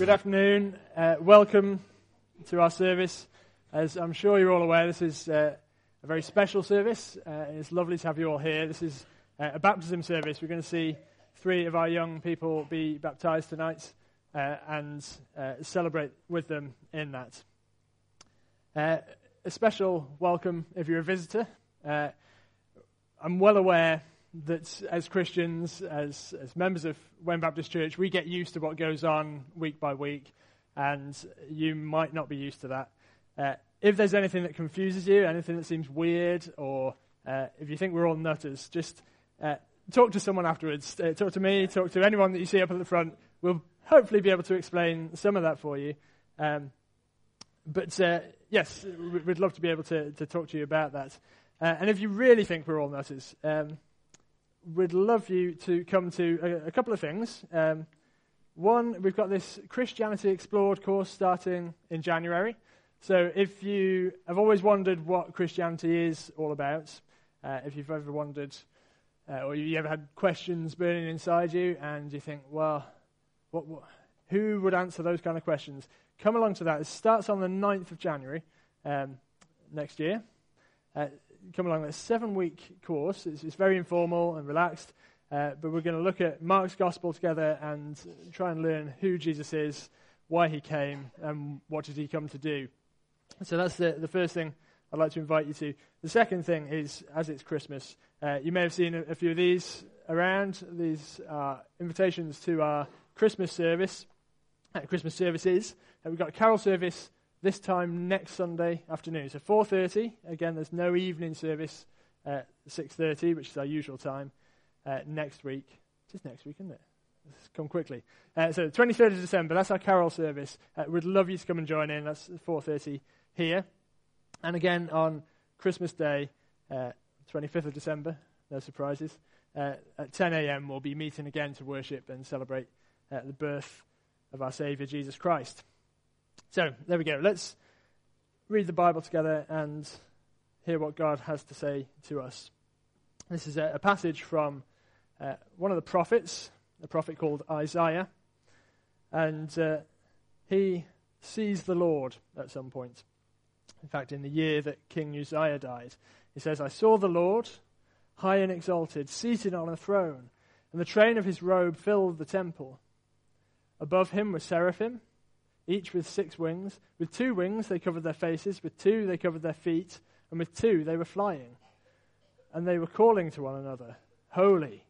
Good afternoon. Uh, welcome to our service. As I'm sure you're all aware, this is uh, a very special service. Uh, it's lovely to have you all here. This is uh, a baptism service. We're going to see three of our young people be baptized tonight uh, and uh, celebrate with them in that. a special welcome if you're a visitor. I'm well aware that as Christians, as, as members of Wem Baptist Church, we get used to what goes on week by week, and you might not be used to that. Uh, if there's anything that confuses you, anything that seems weird, or uh, if you think we're all nutters, just uh, talk to someone afterwards. Uh, talk to me, talk to anyone that you see up at the front. We'll hopefully be able to explain some of that for you. Um, but uh, yes, we'd love to be able to, to talk to you about that. Uh, and if you really think we're all nutters, um, would love you to come to a, a couple of things. Um, one, we've got this Christianity Explored course starting in January. So if you have always wondered what Christianity is all about, uh, if you've ever wondered, uh, or you ever had questions burning inside you, and you think, well, what, what, who would answer those kind of questions? Come along to that. It starts on the 9th of January um, next year. Uh, come along a seven week course. It's, it's, very informal and relaxed, uh, but we're going to look at Mark's gospel together and try and learn who Jesus is, why he came, and what did he come to do. So that's the, the first thing I'd like to invite you to. The second thing is, as it's Christmas, uh, you may have seen a, a, few of these around. These are invitations to our Christmas service, uh, Christmas services. Uh, we've got a carol service this time next Sunday afternoon. So 4.30, again, there's no evening service at 6.30, which is our usual time, uh, next week. It is next week, isn't it? Come quickly. Uh, so 23rd of December, that's our carol service. Uh, we'd love you to come and join in. That's 4.30 here. And again, on Christmas Day, 25th uh, of December, no surprises, uh, at 10 a.m. we'll be meeting again to worship and celebrate uh, the birth of our Saviour, Jesus Christ. So, there we go. Let's read the Bible together and hear what God has to say to us. This is a, a passage from uh, one of the prophets, a prophet called Isaiah. And uh, he sees the Lord at some point. In fact, in the year that King Uzziah died, he says, I saw the Lord, high and exalted, seated on a throne, and the train of his robe filled the temple. Above him were seraphim each with six wings. With two wings they covered their faces, with two they covered their feet, and with two they were flying. And they were calling to one another, Holy,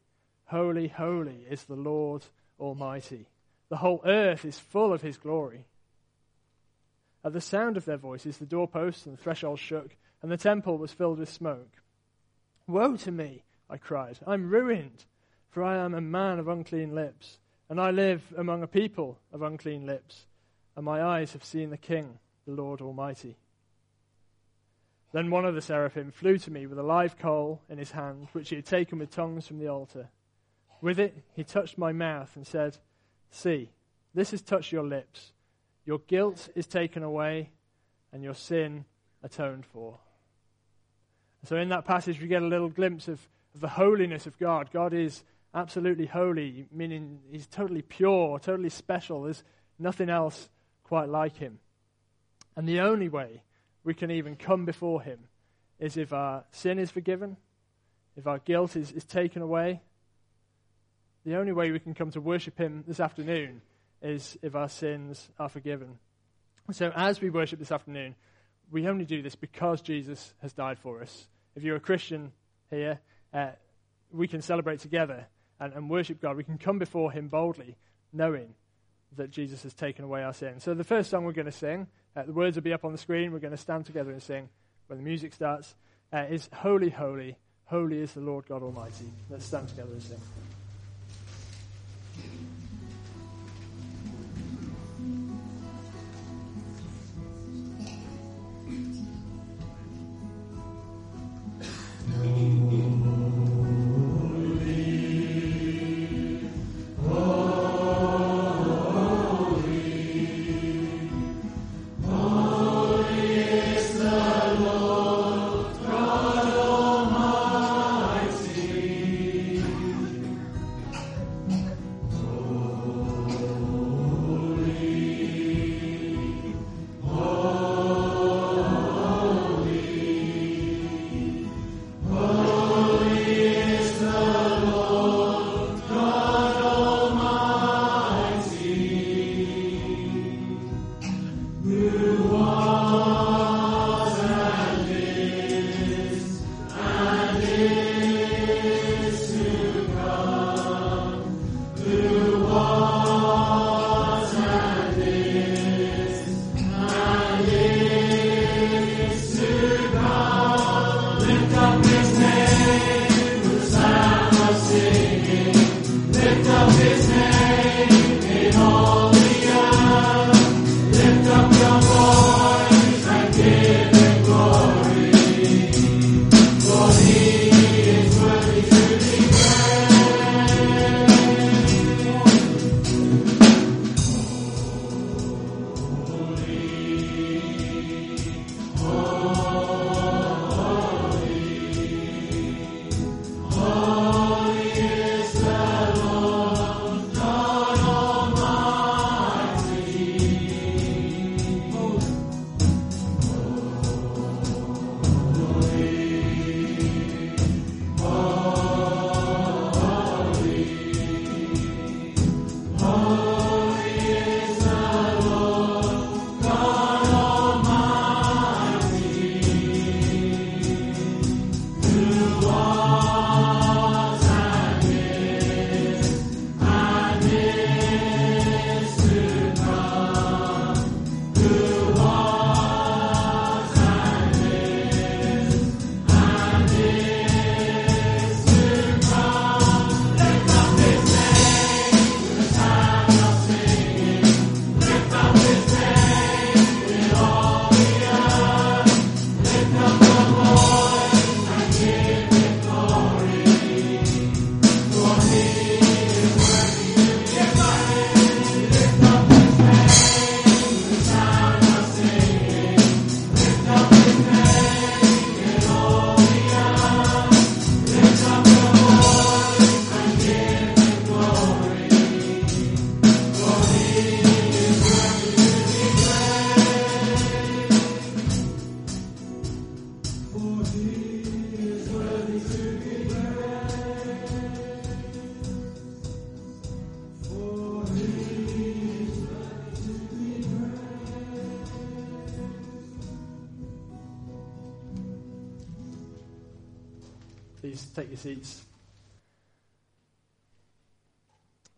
holy, holy is the Lord Almighty. The whole earth is full of his glory. At the sound of their voices, the doorposts and the threshold shook, and the temple was filled with smoke. Woe to me, I cried. I'm ruined, for I am a man of unclean lips, and I live among a people of unclean lips and my eyes have seen the King, the Lord Almighty. Then one of the seraphim flew to me with a live coal in his hand, which he had taken with tongues from the altar. With it, he touched my mouth and said, See, this has touched your lips. Your guilt is taken away, and your sin atoned for. So, in that passage, we get a little glimpse of, of the holiness of God. God is absolutely holy, meaning he's totally pure, totally special. There's nothing else quite like him. And the only way we can even come before him is if our sin is forgiven, if our guilt is, is taken away. The only way we can come to worship him this afternoon is if our sins are forgiven. So, as we worship this afternoon, we only do this because Jesus has died for us. If you're a Christian here, uh, we can celebrate together and, and worship God. We can come before Him boldly, knowing that Jesus has taken away our sin. So the first song we're going to sing, uh, the words will be up on the screen. We're going to stand together and sing when the music starts. Uh, is Holy, Holy, Holy is the Lord God Almighty. Let's stand together and sing.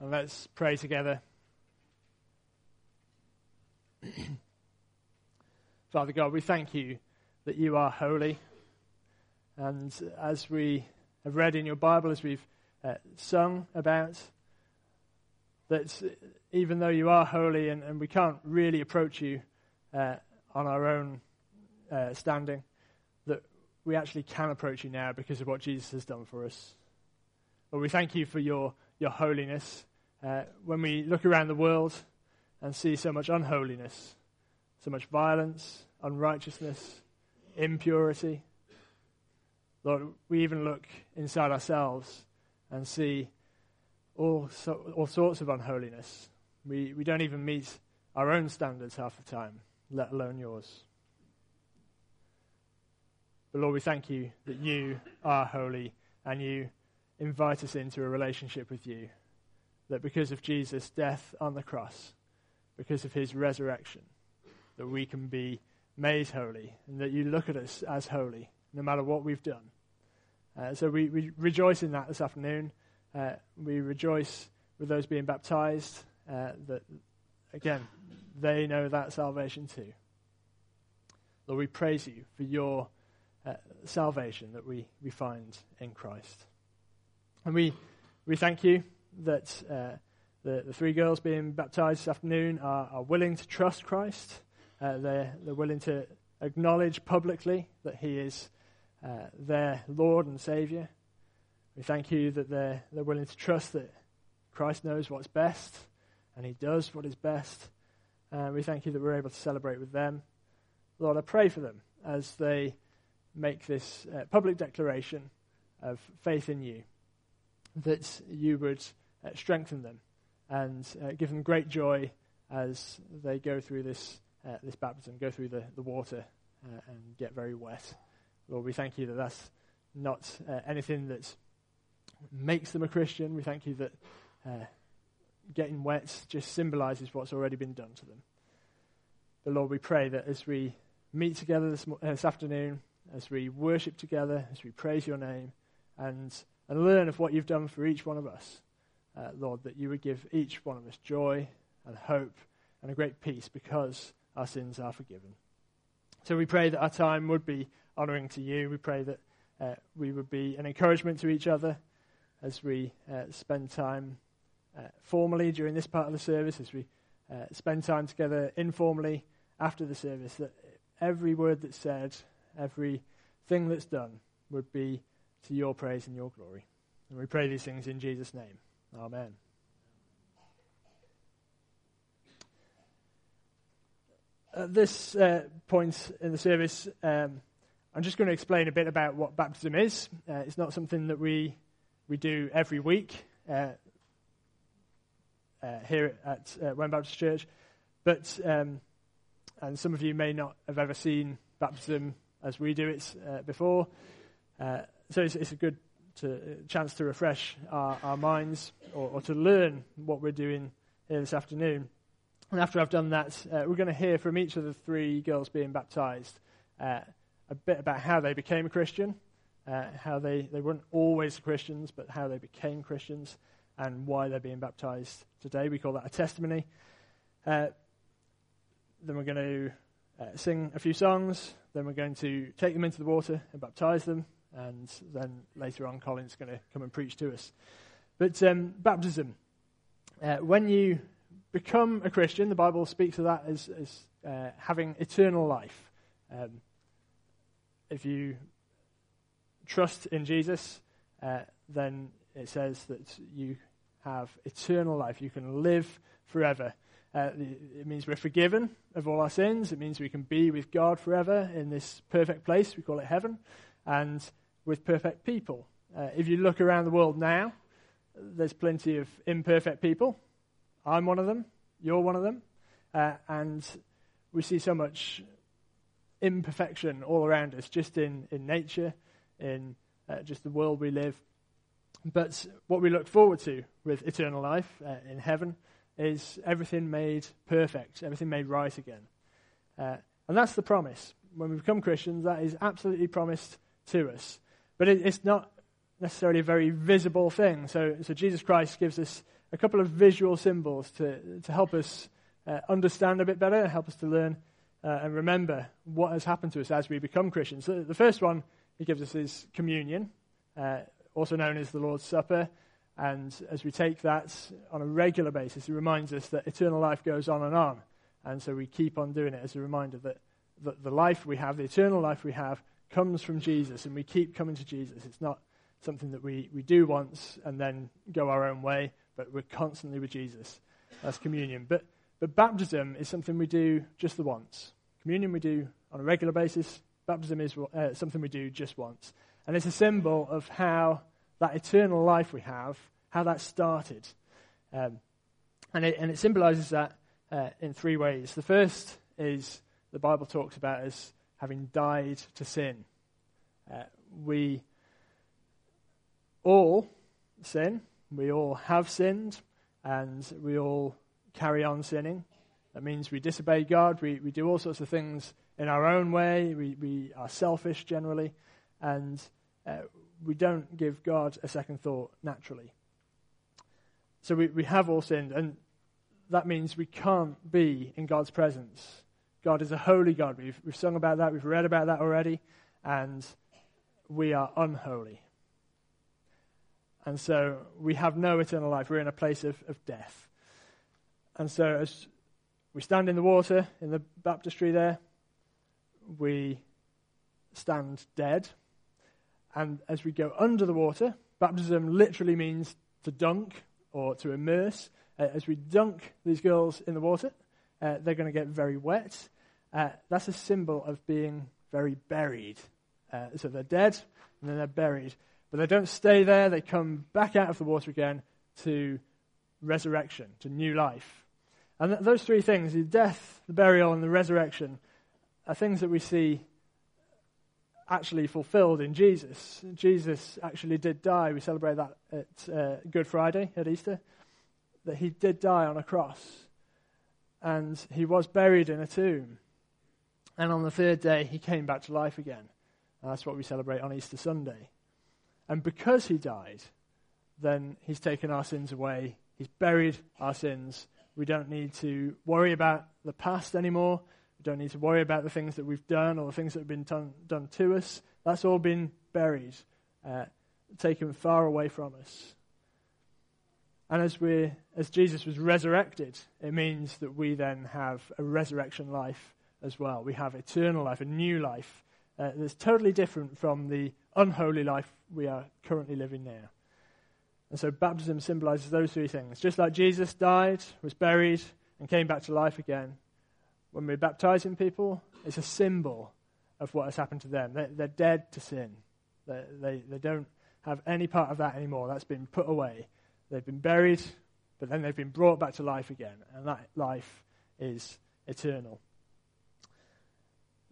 And let's pray together. Father God, we thank you that you are holy. And as we have read in your Bible, as we've uh, sung about, that even though you are holy and, and we can't really approach you uh, on our own uh, standing, that we actually can approach you now because of what Jesus has done for us. Lord, we thank you for your, your holiness. Uh, when we look around the world and see so much unholiness, so much violence, unrighteousness, impurity, Lord, we even look inside ourselves and see all, so, all sorts of unholiness. We, we don't even meet our own standards half the time, let alone yours. But Lord, we thank you that you are holy and you invite us into a relationship with you. That because of Jesus' death on the cross, because of his resurrection, that we can be made holy and that you look at us as holy no matter what we've done. Uh, so we, we rejoice in that this afternoon. Uh, we rejoice with those being baptized uh, that, again, they know that salvation too. Lord, we praise you for your uh, salvation that we, we find in Christ. And we, we thank you that uh, the, the three girls being baptized this afternoon are, are willing to trust Christ. Uh, they're, they're willing to acknowledge publicly that He is uh, their Lord and Savior. We thank you that they're, they're willing to trust that Christ knows what's best and He does what is best. Uh, we thank you that we're able to celebrate with them. Lord, I pray for them as they make this uh, public declaration of faith in you, that you would uh, strengthen them and uh, give them great joy as they go through this, uh, this baptism, go through the, the water uh, and get very wet. Lord, we thank you that that's not uh, anything that makes them a Christian. We thank you that getting wet just symbolizes what's already been done to them. But Lord, we pray that as we meet together this, this afternoon, as we worship together, as we praise your name, and, and learn of what you've done for each one of us, uh, Lord, that you would give each one of us joy and hope and a great peace because our sins are forgiven. So we pray that our time would be honouring to you. We pray that uh, we would be an encouragement to each other as we uh, spend time uh, formally during this part of the service, as we uh, spend time together informally after the service, that every word that's said, every thing that's done would be to your praise and your glory. And we pray these things in Jesus' name. Amen. At this uh, point in the service, um, I'm just going to explain a bit about what baptism is. Uh, it's not something that we we do every week uh, uh here at uh, Baptist Church, but um, and some of you may not have ever seen baptism as we do it uh, before. so it's, it's, a good to, chance to refresh our, our minds or, or, to learn what we're doing here this afternoon. And after I've done that, uh, we're going to hear from each of the three girls being baptized uh, a bit about how they became a Christian, uh, how they, they weren't always Christians, but how they became Christians, and why they're being baptized today. We call that a testimony. Uh, then we're going to uh, sing a few songs. Then we're going to take them into the water and baptize them and then later on, Colin's going to come and preach to us. But um, baptism, uh, when you become a Christian, the Bible speaks of that as, as uh, having eternal life. Um, if you trust in Jesus, uh, then it says that you have eternal life. You can live forever. Uh, it means we're forgiven of all our sins. It means we can be with God forever in this perfect place. We call it heaven. And with perfect people. Uh, if you look around the world now, there's plenty of imperfect people. I'm one of them. You're one of them. Uh, and we see so much imperfection all around us, just in, in nature, in uh, just the world we live. But what we look forward to with eternal life uh, in heaven is everything made perfect, everything made right again. Uh, and that's the promise. When we become Christians, that is absolutely promised to us. But it, it's not necessarily a very visible thing. So, so Jesus Christ gives us a couple of visual symbols to, to help us uh, understand a bit better, help us to learn uh, and remember what has happened to us as we become Christians. So the first one he gives us is communion, uh, also known as the Lord's Supper. And as we take that on a regular basis, it reminds us that eternal life goes on and on. And so we keep on doing it as a reminder that, that the life we have, the eternal life we have, comes from Jesus, and we keep coming to Jesus. It's not something that we, we do once and then go our own way, but we're constantly with Jesus. That's communion. But, but baptism is something we do just the once. Communion we do on a regular basis. Baptism is uh, something we do just once. And it's a symbol of how that eternal life we have, how that started. Um, and, it, and it symbolizes that uh, in three ways. The first is the Bible talks about as having died to sin. Uh, we all sin, we all have sinned, and we all carry on sinning. That means we disobey God, we, we do all sorts of things in our own way, we, we are selfish generally, and uh, we don't give God a second thought naturally. So we, we have all sinned, and that means we can't be in God's presence. God is a holy God. We've, we've sung about that, we've read about that already, and we are unholy. And so we have no eternal life. We're in a place of, of death. And so as we stand in the water in the baptistry there, we stand dead. And as we go under the water, baptism literally means to dunk or to immerse. As we dunk these girls in the water, uh, they're going to get very wet. Uh, that's a symbol of being very buried. Uh, so they're dead and then they're buried. But they don't stay there, they come back out of the water again to resurrection, to new life. And th- those three things the death, the burial, and the resurrection are things that we see actually fulfilled in Jesus. Jesus actually did die. We celebrate that at uh, Good Friday, at Easter, that he did die on a cross. And he was buried in a tomb. And on the third day, he came back to life again. And that's what we celebrate on Easter Sunday. And because he died, then he's taken our sins away. He's buried our sins. We don't need to worry about the past anymore. We don't need to worry about the things that we've done or the things that have been done, done to us. That's all been buried, uh, taken far away from us. And as, we as Jesus was resurrected, it means that we then have a resurrection life as well. We have eternal life, a new life uh, that's totally different from the unholy life we are currently living now. And so baptism symbolizes those three things. Just like Jesus died, was buried, and came back to life again, when we're baptizing people, it's a symbol of what has happened to them. They're, they're dead to sin. They, they, they don't have any part of that anymore. That's been put away. They've been buried, but then they've been brought back to life again, and that life is eternal.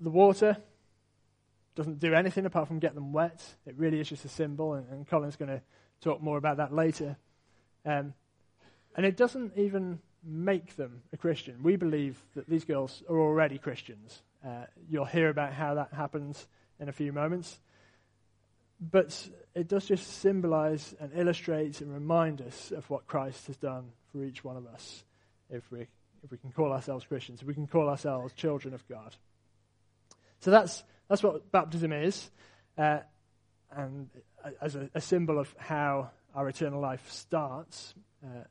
The water doesn't do anything apart from get them wet. It really is just a symbol, and, and Colin's going to talk more about that later. Um, and it doesn't even make them a Christian. We believe that these girls are already Christians. Uh, you'll hear about how that happens in a few moments. But it does just symbolize and illustrate and remind us of what Christ has done for each one of us, if we, if we can call ourselves Christians, if we can call ourselves children of God. So that's that's what baptism is, uh, and as a, a, symbol of how our eternal life starts. Uh,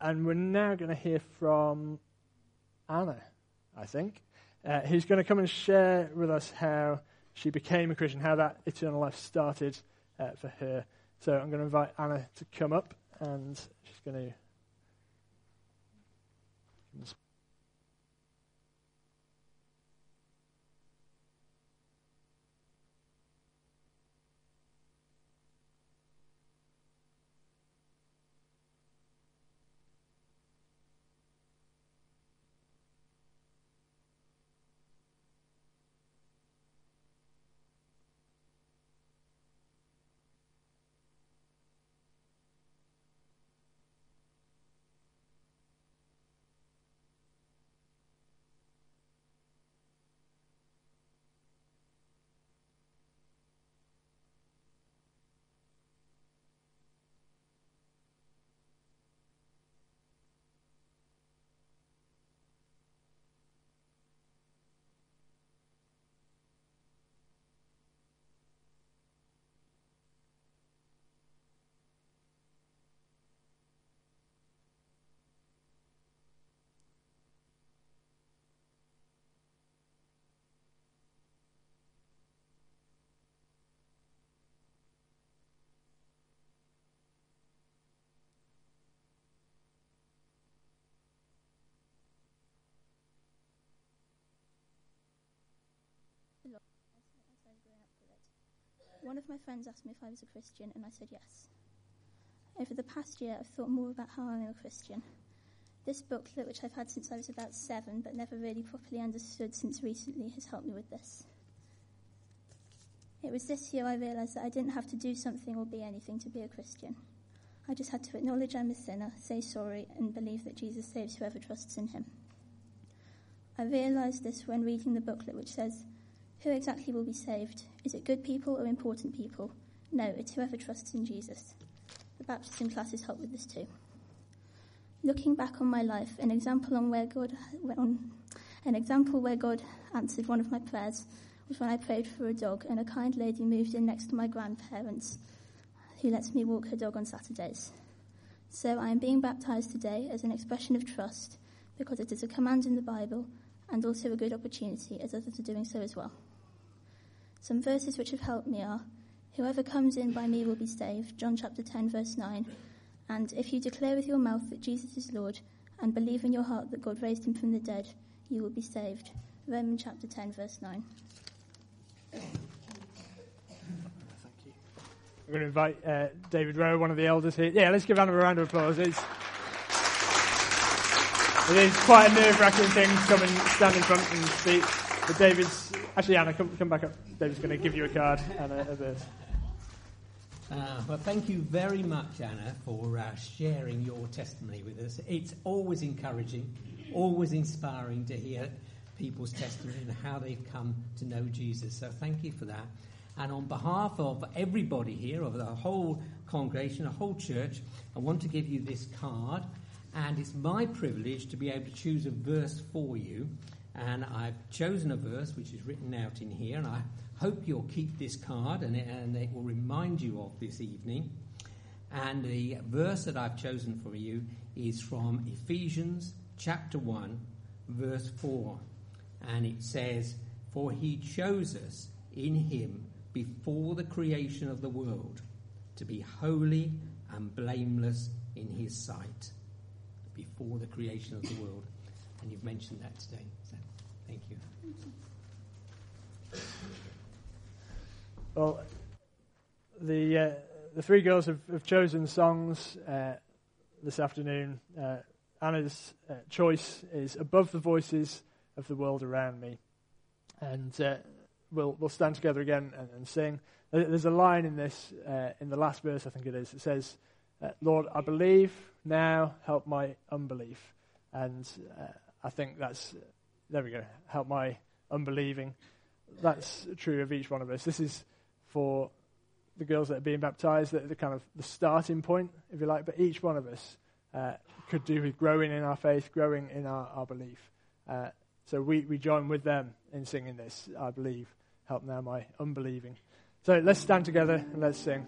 and we're now going to hear from Anna, I think, uh, who's going to come and share with us how she became a Christian, how that eternal life started uh, for her. So I'm going to invite Anna to come up, and she's going to One of my friends asked me if I was a Christian, and I said yes. Over the past year, I've thought more about how I'm a Christian. This booklet, which I've had since I was about seven but never really properly understood since recently, has helped me with this. It was this year I realised that I didn't have to do something or be anything to be a Christian. I just had to acknowledge I'm a sinner, say sorry, and believe that Jesus saves whoever trusts in him. I realised this when reading the booklet, which says, Who exactly will be saved? Is it good people or important people? No, it's whoever trusts in Jesus. The baptism class classes help with this too. Looking back on my life, an example on where God, on, an example where God answered one of my prayers was when I prayed for a dog, and a kind lady moved in next to my grandparents who lets me walk her dog on Saturdays. So I am being baptized today as an expression of trust because it is a command in the Bible and also a good opportunity as others are doing so as well. Some verses which have helped me are Whoever comes in by me will be saved, John chapter 10, verse 9. And if you declare with your mouth that Jesus is Lord and believe in your heart that God raised him from the dead, you will be saved. Romans chapter 10, verse 9. We're going to invite uh, David Rowe, one of the elders here. Yeah, let's give him a round of applause. It's, it is quite a nerve-wracking thing to come and stand in front and speak. But David's actually Anna, come, come back up. David's going to give you a card and a, a verse. Uh, well, thank you very much, Anna, for uh, sharing your testimony with us. It's always encouraging, always inspiring to hear people's testimony and how they've come to know Jesus. So thank you for that. And on behalf of everybody here, of the whole congregation, the whole church, I want to give you this card. And it's my privilege to be able to choose a verse for you. And I've chosen a verse which is written out in here. And I hope you'll keep this card and it, and it will remind you of this evening. And the verse that I've chosen for you is from Ephesians chapter 1, verse 4. And it says, For he chose us in him before the creation of the world to be holy and blameless in his sight. Before the creation of the world. And you've mentioned that today. Thank you. Well, the uh, the three girls have, have chosen songs uh, this afternoon. Uh, Anna's uh, choice is "Above the Voices of the World Around Me," and uh, we'll we'll stand together again and, and sing. There's a line in this, uh, in the last verse, I think it is. It says, "Lord, I believe now. Help my unbelief." And I think that's there. We go. Help my unbelieving. That's true of each one of us. This is for the girls that are being baptized, the, the kind of the starting point, if you like. But each one of us uh, could do with growing in our faith, growing in our, our belief. Uh, so we, we join with them in singing this, I believe. Help now my unbelieving. So let's stand together and let's sing.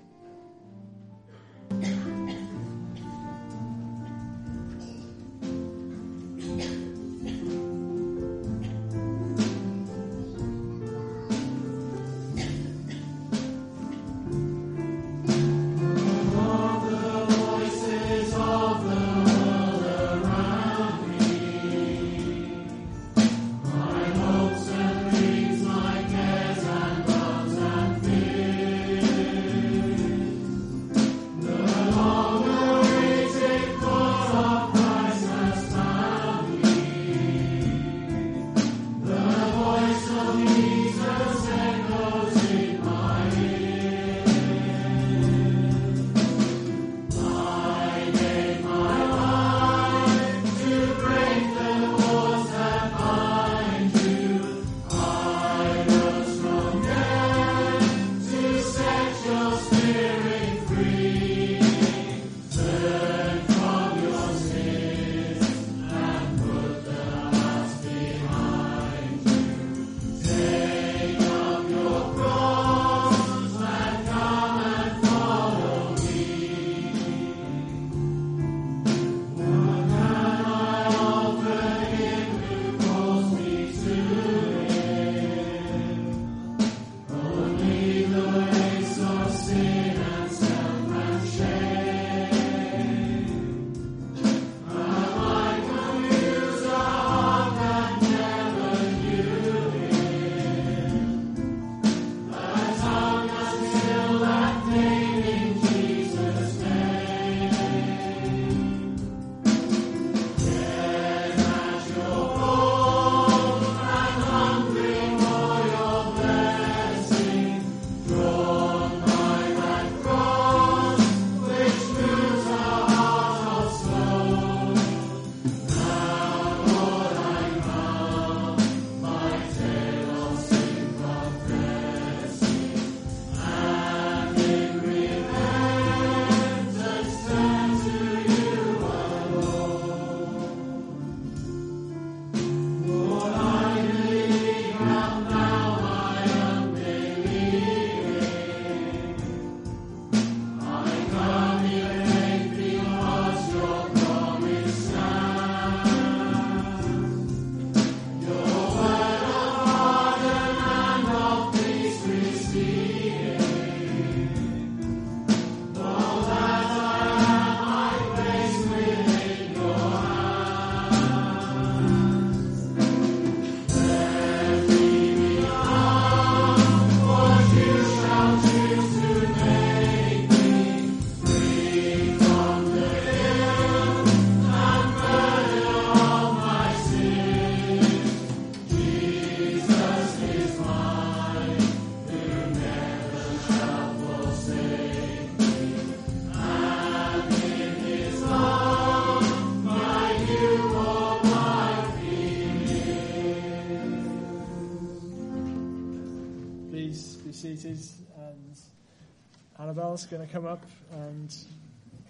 Annabelle's going to come up and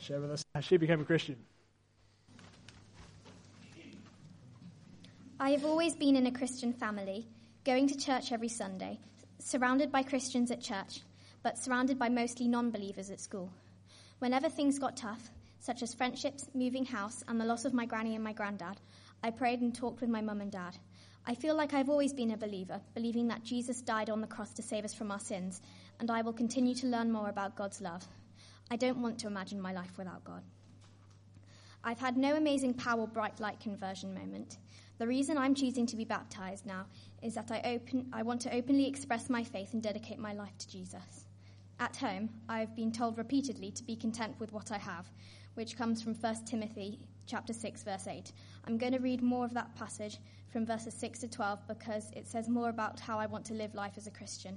share with us how she became a Christian. I have always been in a Christian family, going to church every Sunday, surrounded by Christians at church, but surrounded by mostly non believers at school. Whenever things got tough, such as friendships, moving house, and the loss of my granny and my granddad, I prayed and talked with my mum and dad. I feel like I've always been a believer, believing that Jesus died on the cross to save us from our sins, and I will continue to learn more about God's love. I don't want to imagine my life without God. I've had no amazing power bright light conversion moment. The reason I'm choosing to be baptized now is that I, open, I want to openly express my faith and dedicate my life to Jesus. At home, I've been told repeatedly to be content with what I have, which comes from 1 Timothy chapter 6 verse 8. I'm going to read more of that passage from verses 6 to 12 because it says more about how I want to live life as a Christian.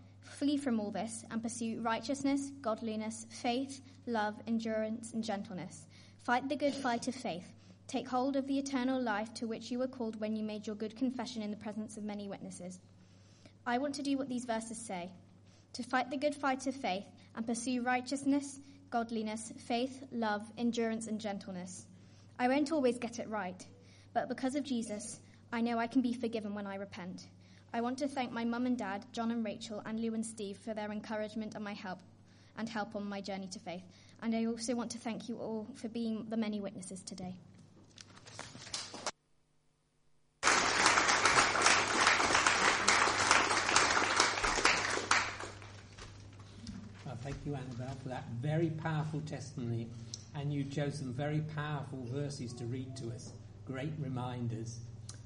flee from all this and pursue righteousness, godliness, faith, love, endurance, and gentleness. Fight the good fight of faith. Take hold of the eternal life to which you were called when you made your good confession in the presence of many witnesses. I want to do what these verses say to fight the good fight of faith and pursue righteousness, godliness, faith, love, endurance, and gentleness. I won't always get it right, but because of Jesus, I know I can be forgiven when I repent. I want to thank my mum and dad, John and Rachel, and Lou and Steve for their encouragement and my help and help on my journey to faith. And I also want to thank you all for being the many witnesses today. Well, thank you, Annabelle, for that very powerful testimony. And you chose some very powerful verses to read to us. Great reminders.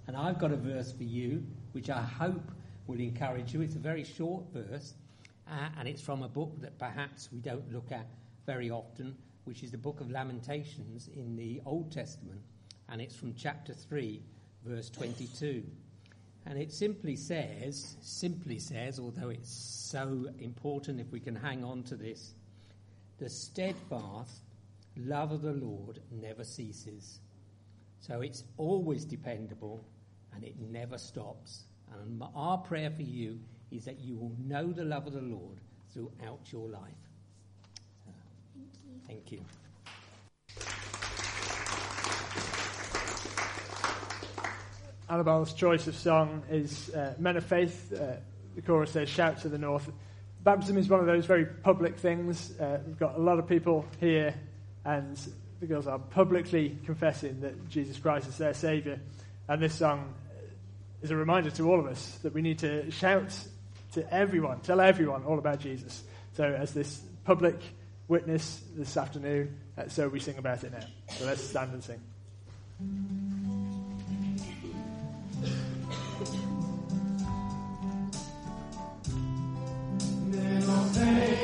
And I've got a verse for you, which I hope will encourage you. It's a very short verse, uh, and it's from a book that perhaps we don't look at very often, which is the book of Lamentations in the Old Testament. And it's from chapter 3, verse 22. And it simply says, simply says, although it's so important if we can hang on to this, the steadfast love of the Lord never ceases. So it's always dependable and it never stops. And our prayer for you is that you will know the love of the Lord throughout your life. Thank you. Thank you. Annabelle's choice of song is uh, Men of Faith. Uh, the chorus says, Shout to the North. Baptism is one of those very public things. Uh, we've got a lot of people here, and the girls are publicly confessing that Jesus Christ is their Saviour. And this song is a reminder to all of us that we need to shout to everyone, tell everyone all about Jesus. So, as this public witness this afternoon, uh, so we sing about it now. So, let's stand and sing. Sing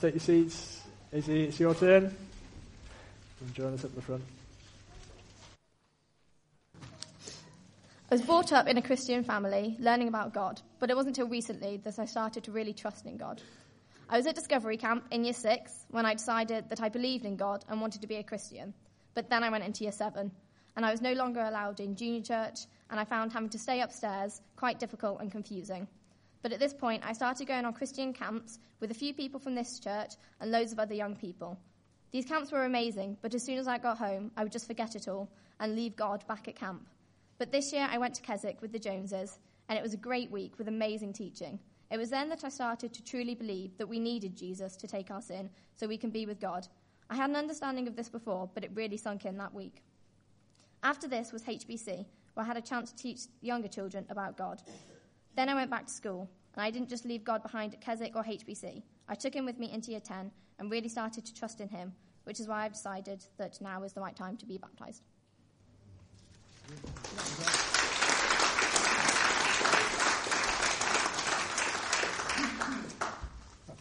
take your seats. Izzy, it's your turn. Join us up the front. I was brought up in a Christian family, learning about God, but it wasn't until recently that I started to really trust in God. I was at Discovery Camp in year six when I decided that I believed in God and wanted to be a Christian. But then I went into year seven, and I was no longer allowed in junior church, and I found having to stay upstairs quite difficult and confusing. But at this point, I started going on Christian camps with a few people from this church and loads of other young people. These camps were amazing, but as soon as I got home, I would just forget it all and leave God back at camp. But this year, I went to Keswick with the Joneses, and it was a great week with amazing teaching. It was then that I started to truly believe that we needed Jesus to take our sin so we can be with God. I had an understanding of this before, but it really sunk in that week. After this was HBC, where I had a chance to teach younger children about God. Then I went back to school, and I didn't just leave God behind at Keswick or HBC. I took him with me into year 10 and really started to trust in him, which is why I've decided that now is the right time to be baptized.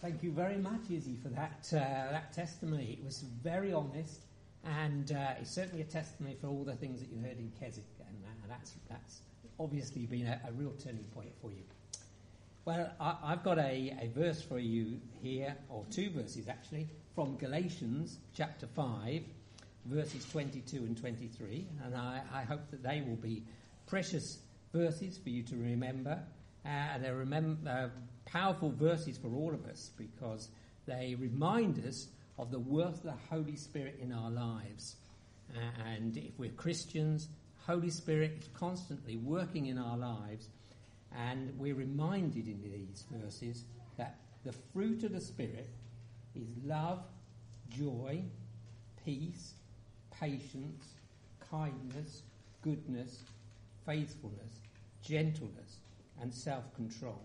Thank you very much, Izzy, for that, uh, that testimony. It was very honest, and uh, it's certainly a testimony for all the things that you heard in Keswick, and uh, that's, that's obviously been a, a, real turning point for you. Well, I, have got a, a verse for you here, or two verses actually, from Galatians chapter 5, verses 22 and 23, and I, I hope that they will be precious verses for you to remember. Uh, and they're remem- uh, powerful verses for all of us because they remind us of the worth of the Holy Spirit in our lives. Uh, and if we're Christians, Holy Spirit is constantly working in our lives, and we're reminded in these verses that the fruit of the Spirit is love, joy, peace, patience, kindness, goodness, faithfulness, gentleness, and self control.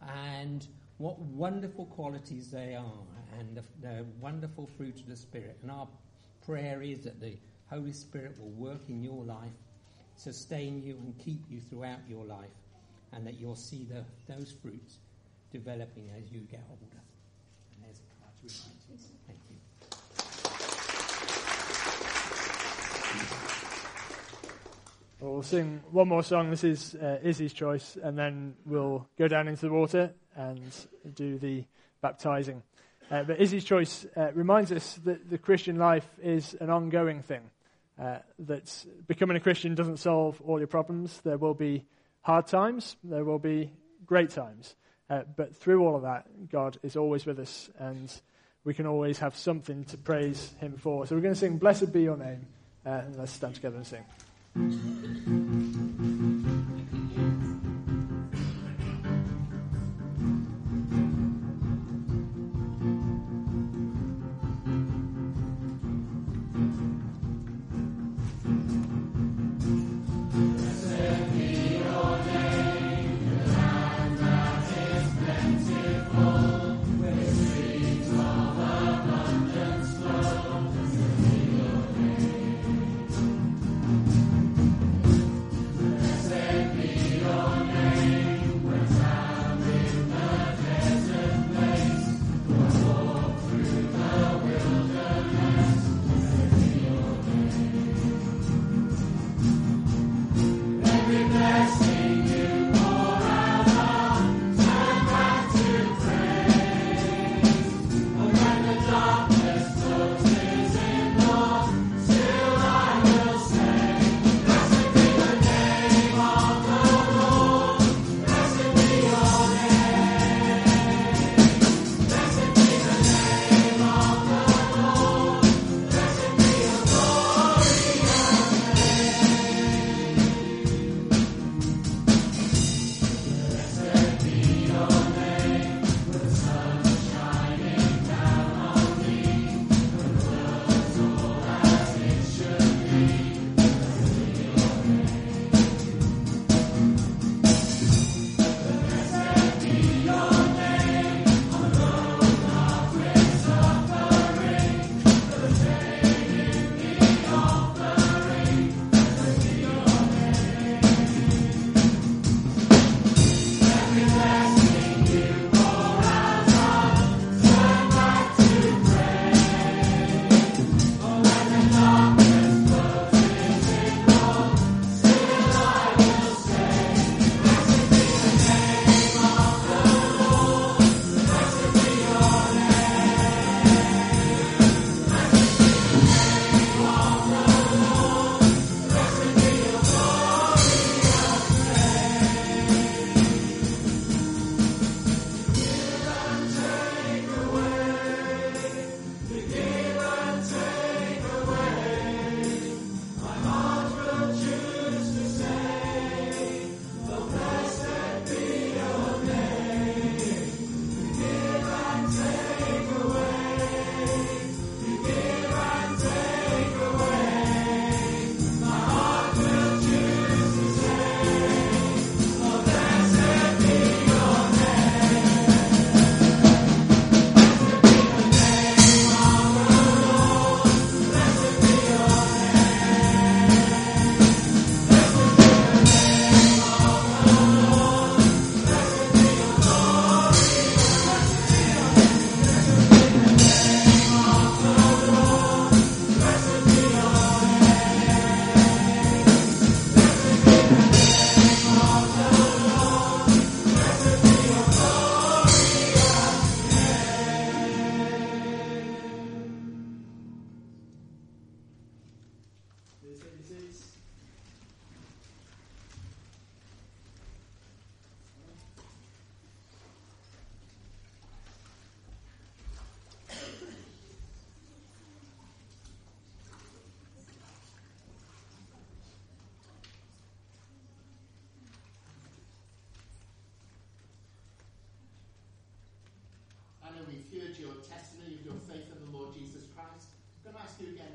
And what wonderful qualities they are, and the, the, wonderful fruit of the Spirit. And our prayer is that the Holy Spirit will work in your life, sustain you, and keep you throughout your life, and that you'll see the, those fruits developing as you get older. And there's a card to remind you. Thank you. We'll sing one more song. This is uh, Izzy's choice, and then we'll go down into the water and do the baptizing. Uh, but Izzy's choice uh, reminds us that the Christian life is an ongoing thing. Uh, that becoming a Christian doesn't solve all your problems. There will be hard times, there will be great times. Uh, but through all of that, God is always with us, and we can always have something to praise Him for. So we're going to sing Blessed Be Your Name, uh, and let's stand together and sing.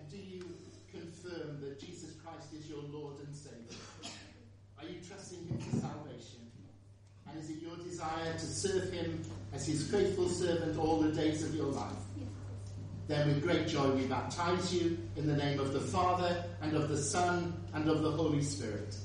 Do you confirm that Jesus Christ is your Lord and Saviour? Are you trusting Him for salvation? And is it your desire to serve Him as His faithful servant all the days of your life? Then, with great joy, we baptize you in the name of the Father, and of the Son, and of the Holy Spirit.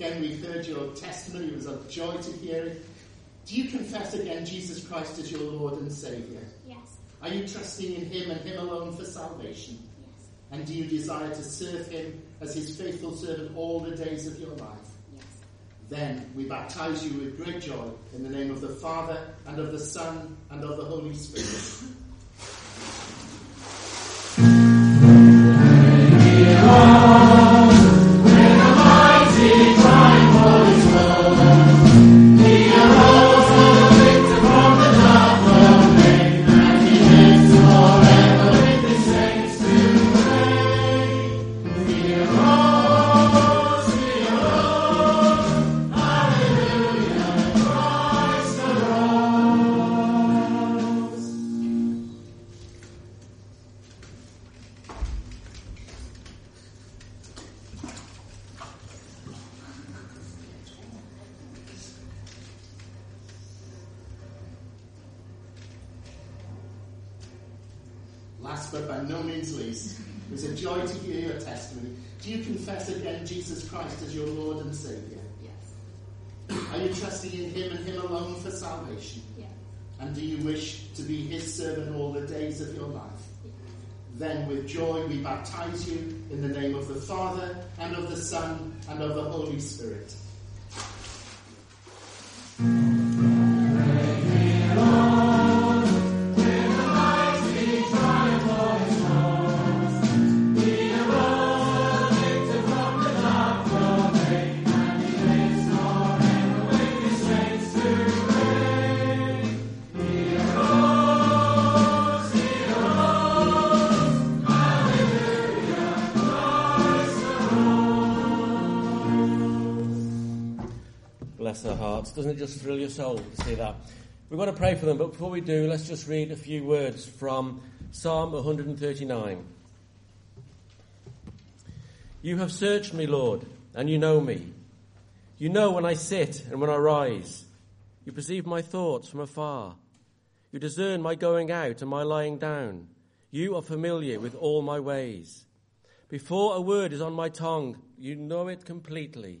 Again, we've heard your testimony. It was a joy to hear it. Do you confess again Jesus Christ as your Lord and Saviour? Yes. Are you trusting in Him and Him alone for salvation? Yes. And do you desire to serve Him as His faithful servant all the days of your life? Yes. Then we baptize you with great joy in the name of the Father, and of the Son, and of the Holy Spirit. with joy we baptize you in the name of the Father, and of the Son, and of the Holy Spirit. Doesn't it just thrill your soul to see that? We've got to pray for them, but before we do, let's just read a few words from Psalm 139. You have searched me, Lord, and you know me. You know when I sit and when I rise. You perceive my thoughts from afar. You discern my going out and my lying down. You are familiar with all my ways. Before a word is on my tongue, you know it completely.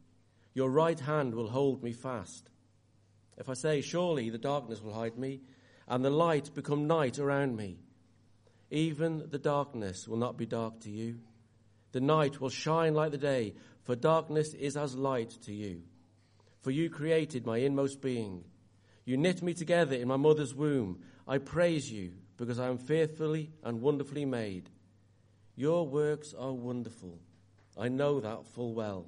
Your right hand will hold me fast. If I say, Surely the darkness will hide me, and the light become night around me, even the darkness will not be dark to you. The night will shine like the day, for darkness is as light to you. For you created my inmost being. You knit me together in my mother's womb. I praise you because I am fearfully and wonderfully made. Your works are wonderful. I know that full well.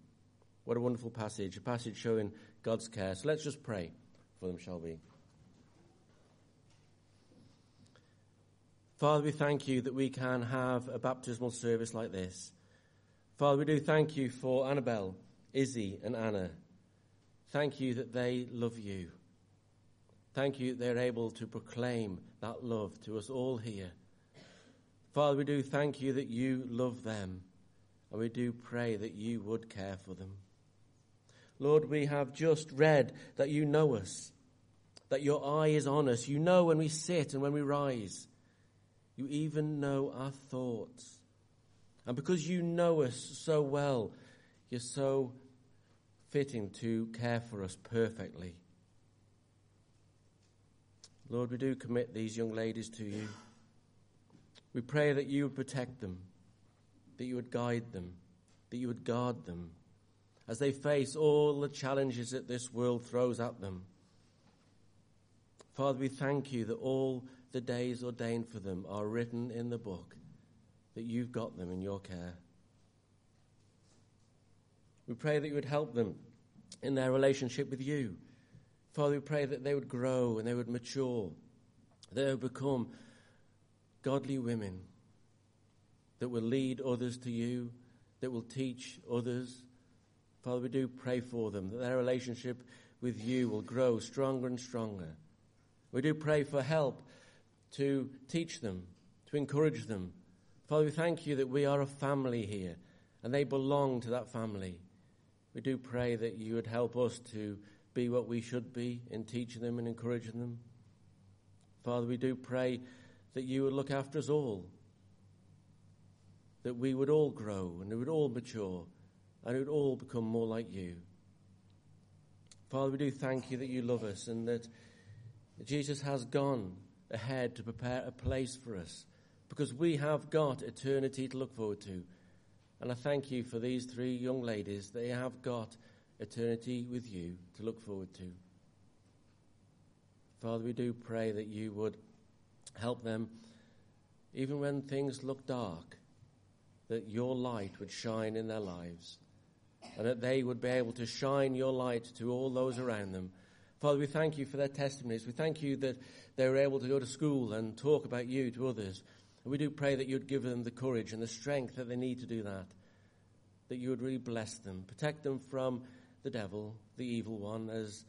What a wonderful passage, a passage showing God's care. So let's just pray for them, shall we? Father, we thank you that we can have a baptismal service like this. Father, we do thank you for Annabelle, Izzy, and Anna. Thank you that they love you. Thank you that they're able to proclaim that love to us all here. Father, we do thank you that you love them, and we do pray that you would care for them. Lord, we have just read that you know us, that your eye is on us. You know when we sit and when we rise. You even know our thoughts. And because you know us so well, you're so fitting to care for us perfectly. Lord, we do commit these young ladies to you. We pray that you would protect them, that you would guide them, that you would guard them as they face all the challenges that this world throws at them. Father, we thank you that all the days ordained for them are written in the book, that you've got them in your care. We pray that you would help them in their relationship with you. Father, we pray that they would grow and they would mature, they would become godly women that will lead others to you, that will teach others, Father, we do pray for them that their relationship with you will grow stronger and stronger. We do pray for help to teach them, to encourage them. Father, we thank you that we are a family here and they belong to that family. We do pray that you would help us to be what we should be in teaching them and encouraging them. Father, we do pray that you would look after us all, that we would all grow and we would all mature and it would all become more like you. Father, we do thank you that you love us and that Jesus has gone ahead to prepare a place for us because we have got eternity to look forward to. And I thank you for these three young ladies. They have got eternity with you to look forward to. Father, we do pray that you would help them even when things look dark, that your light would shine in their lives and that they would be able to shine your light to all those around them. Father, we thank you for their testimonies. We thank you that they were able to go to school and talk about you to others. And we do pray that you'd give them the courage and the strength that they need to do that. That you would really bless them, protect them from the devil, the evil one, as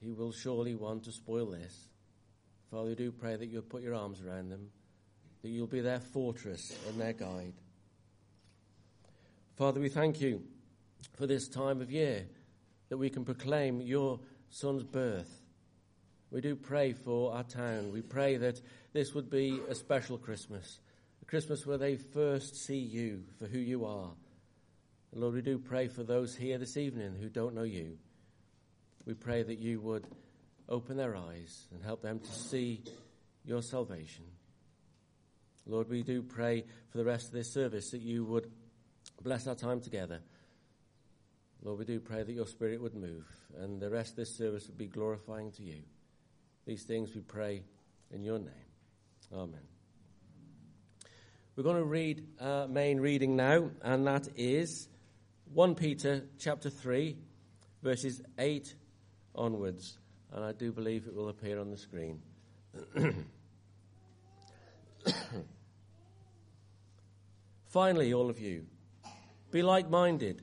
he will surely want to spoil this. Father, we do pray that you'll put your arms around them, that you'll be their fortress and their guide. Father, we thank you for this time of year that we can proclaim your son's birth. We do pray for our town. We pray that this would be a special Christmas, a Christmas where they first see you for who you are. Lord, we do pray for those here this evening who don't know you. We pray that you would open their eyes and help them to see your salvation. Lord, we do pray for the rest of this service that you would bless our time together. Lord, we do pray that your spirit would move and the rest of this service would be glorifying to you. These things we pray in your name. Amen. We're going to read our main reading now, and that is 1 Peter chapter 3, verses 8 onwards. And I do believe it will appear on the screen. Finally, all of you, be like minded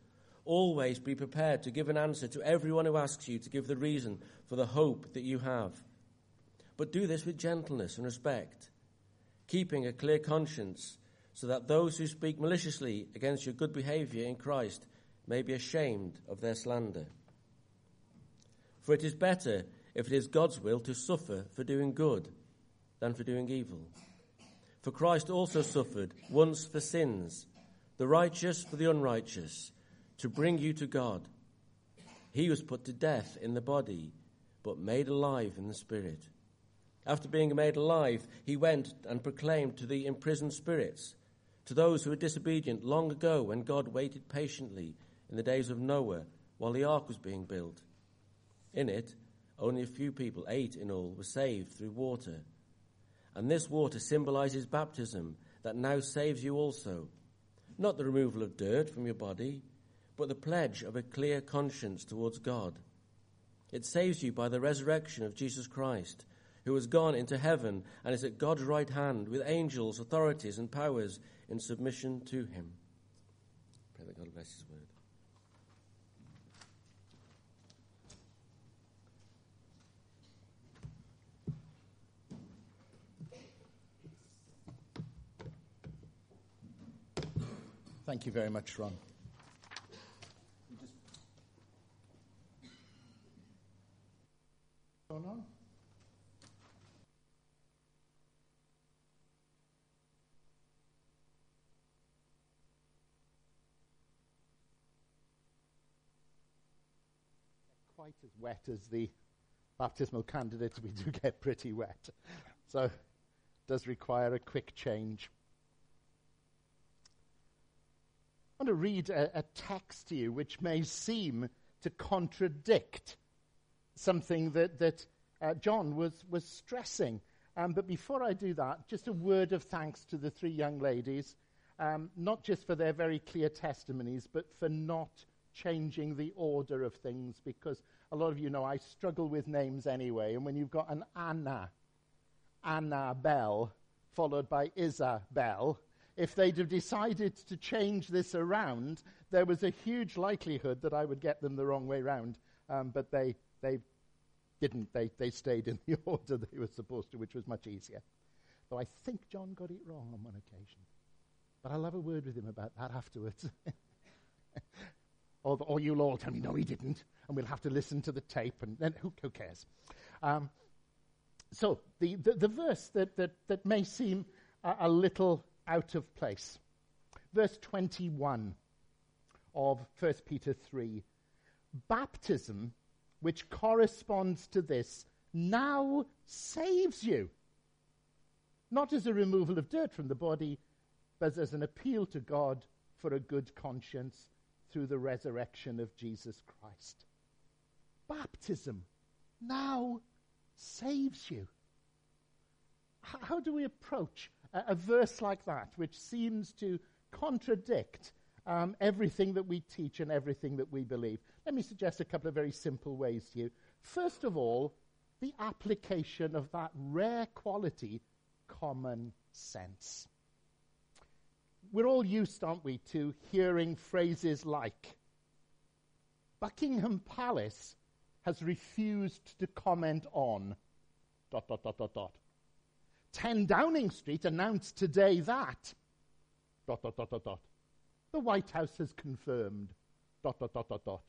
Always be prepared to give an answer to everyone who asks you to give the reason for the hope that you have. But do this with gentleness and respect, keeping a clear conscience, so that those who speak maliciously against your good behavior in Christ may be ashamed of their slander. For it is better, if it is God's will, to suffer for doing good than for doing evil. For Christ also suffered once for sins, the righteous for the unrighteous, to bring you to God. He was put to death in the body, but made alive in the spirit. After being made alive, he went and proclaimed to the imprisoned spirits, to those who were disobedient long ago when God waited patiently in the days of Noah while the ark was being built. In it, only a few people, eight in all, were saved through water. And this water symbolizes baptism that now saves you also. Not the removal of dirt from your body, but the pledge of a clear conscience towards God. It saves you by the resurrection of Jesus Christ, who has gone into heaven and is at God's right hand with angels, authorities, and powers in submission to him. Pray that God bless his word. Thank you very much, Ron. Going on? Quite as wet as the baptismal candidates, we do get pretty wet. So it does require a quick change. I want to read a, a, text to you which may seem to contradict something that, that uh, John was, was stressing. Um, but before I do that, just a word of thanks to the three young ladies, um, not just for their very clear testimonies, but for not changing the order of things, because a lot of you know I struggle with names anyway. And when you've got an Anna, Annabelle, followed by Isabel, if they'd have decided to change this around, there was a huge likelihood that I would get them the wrong way round. Um, but they, they didn't. They, they stayed in the order they were supposed to, which was much easier. Though I think John got it wrong on one occasion. But I'll have a word with him about that afterwards. or, or, you'll all tell me, no, he didn't. And we'll have to listen to the tape, and then who, who cares? Um, so, the, the, the, verse that, that, that may seem a, a little out of place. Verse 21 of 1 Peter 3 Baptism, which corresponds to this, now saves you. Not as a removal of dirt from the body, but as an appeal to God for a good conscience through the resurrection of Jesus Christ. Baptism now saves you. How do we approach a, a verse like that, which seems to contradict um, everything that we teach and everything that we believe. Let me suggest a couple of very simple ways to you. First of all, the application of that rare quality, common sense. We're all used, aren't we, to hearing phrases like Buckingham Palace has refused to comment on dot dot dot dot dot. 10 Downing Street announced today that. Dot, dot, dot, dot, dot. The White House has confirmed. Dot, dot, dot, dot, dot.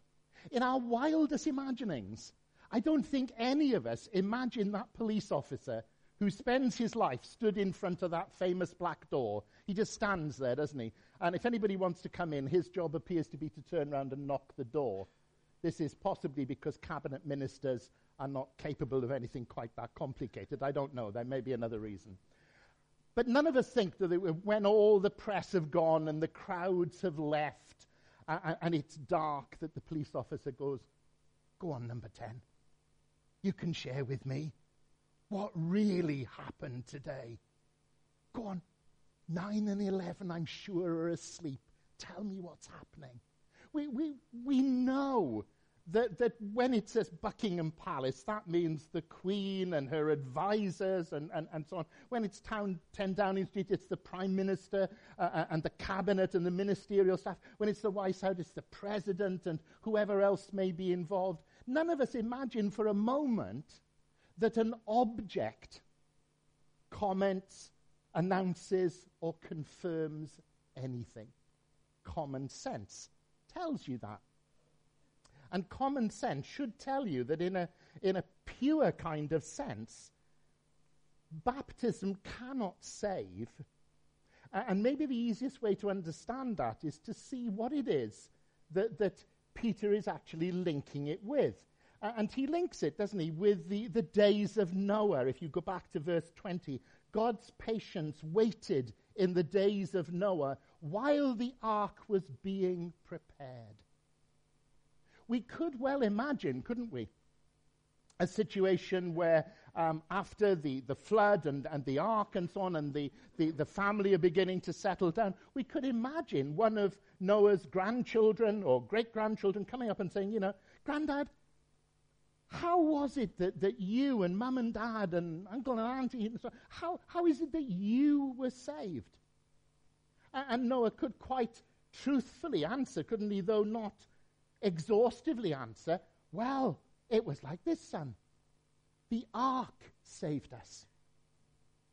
In our wildest imaginings, I don't think any of us imagine that police officer who spends his life stood in front of that famous black door. He just stands there, doesn't he? And if anybody wants to come in, his job appears to be to turn around and knock the door. This is possibly because cabinet ministers are not capable of anything quite that complicated. I don't know. There may be another reason. But none of us think that when all the press have gone and the crowds have left and it's dark, that the police officer goes, Go on, number 10. You can share with me what really happened today. Go on. 9 and 11, I'm sure, are asleep. Tell me what's happening. We, we, we know that, that when it says Buckingham Palace, that means the Queen and her advisors and, and, and so on. When it's town, 10 Downing Street, it's the Prime Minister uh, uh, and the Cabinet and the ministerial staff. When it's the White House, it's the President and whoever else may be involved. None of us imagine for a moment that an object comments, announces, or confirms anything. Common sense tells you that. And common sense should tell you that in a, in a pure kind of sense, baptism cannot save. And maybe the easiest way to understand that is to see what it is that, that Peter is actually linking it with. and he links it, doesn't he, with the, the days of Noah. If you go back to verse 20, God's patience waited in the days of Noah while the ark was being prepared we could well imagine, couldn't we? A situation where um, after the, the flood and, and the ark and so on, and the, the, the family are beginning to settle down, we could imagine one of Noah's grandchildren or great grandchildren coming up and saying, you know, Grandad, how was it that, that you and mum and dad and uncle and auntie, and so, how, how is it that you were saved? And, and Noah could quite truthfully answer, couldn't he, though not exhaustively answer, well, it was like this, son. The ark saved us.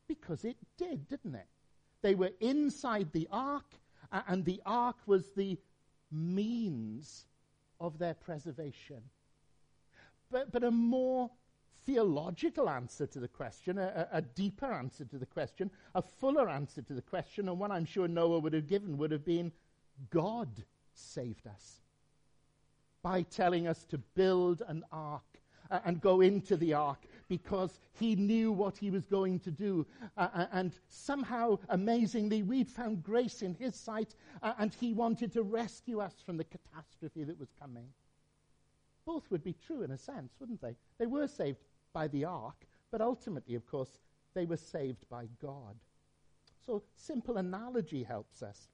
Because it did, didn't it? They were inside the ark, and the ark was the means of their preservation. But, but a more theological answer to the question, a, a, deeper answer to the question, a fuller answer to the question, and one I'm sure Noah would have given would have been God saved us by telling us to build an ark uh, and go into the ark because he knew what he was going to do. Uh, uh and somehow, amazingly, we'd found grace in his sight uh, and he wanted to rescue us from the catastrophe that was coming. Both would be true in a sense, wouldn't they? They were saved by the ark, but ultimately, of course, they were saved by God. So, simple analogy helps us.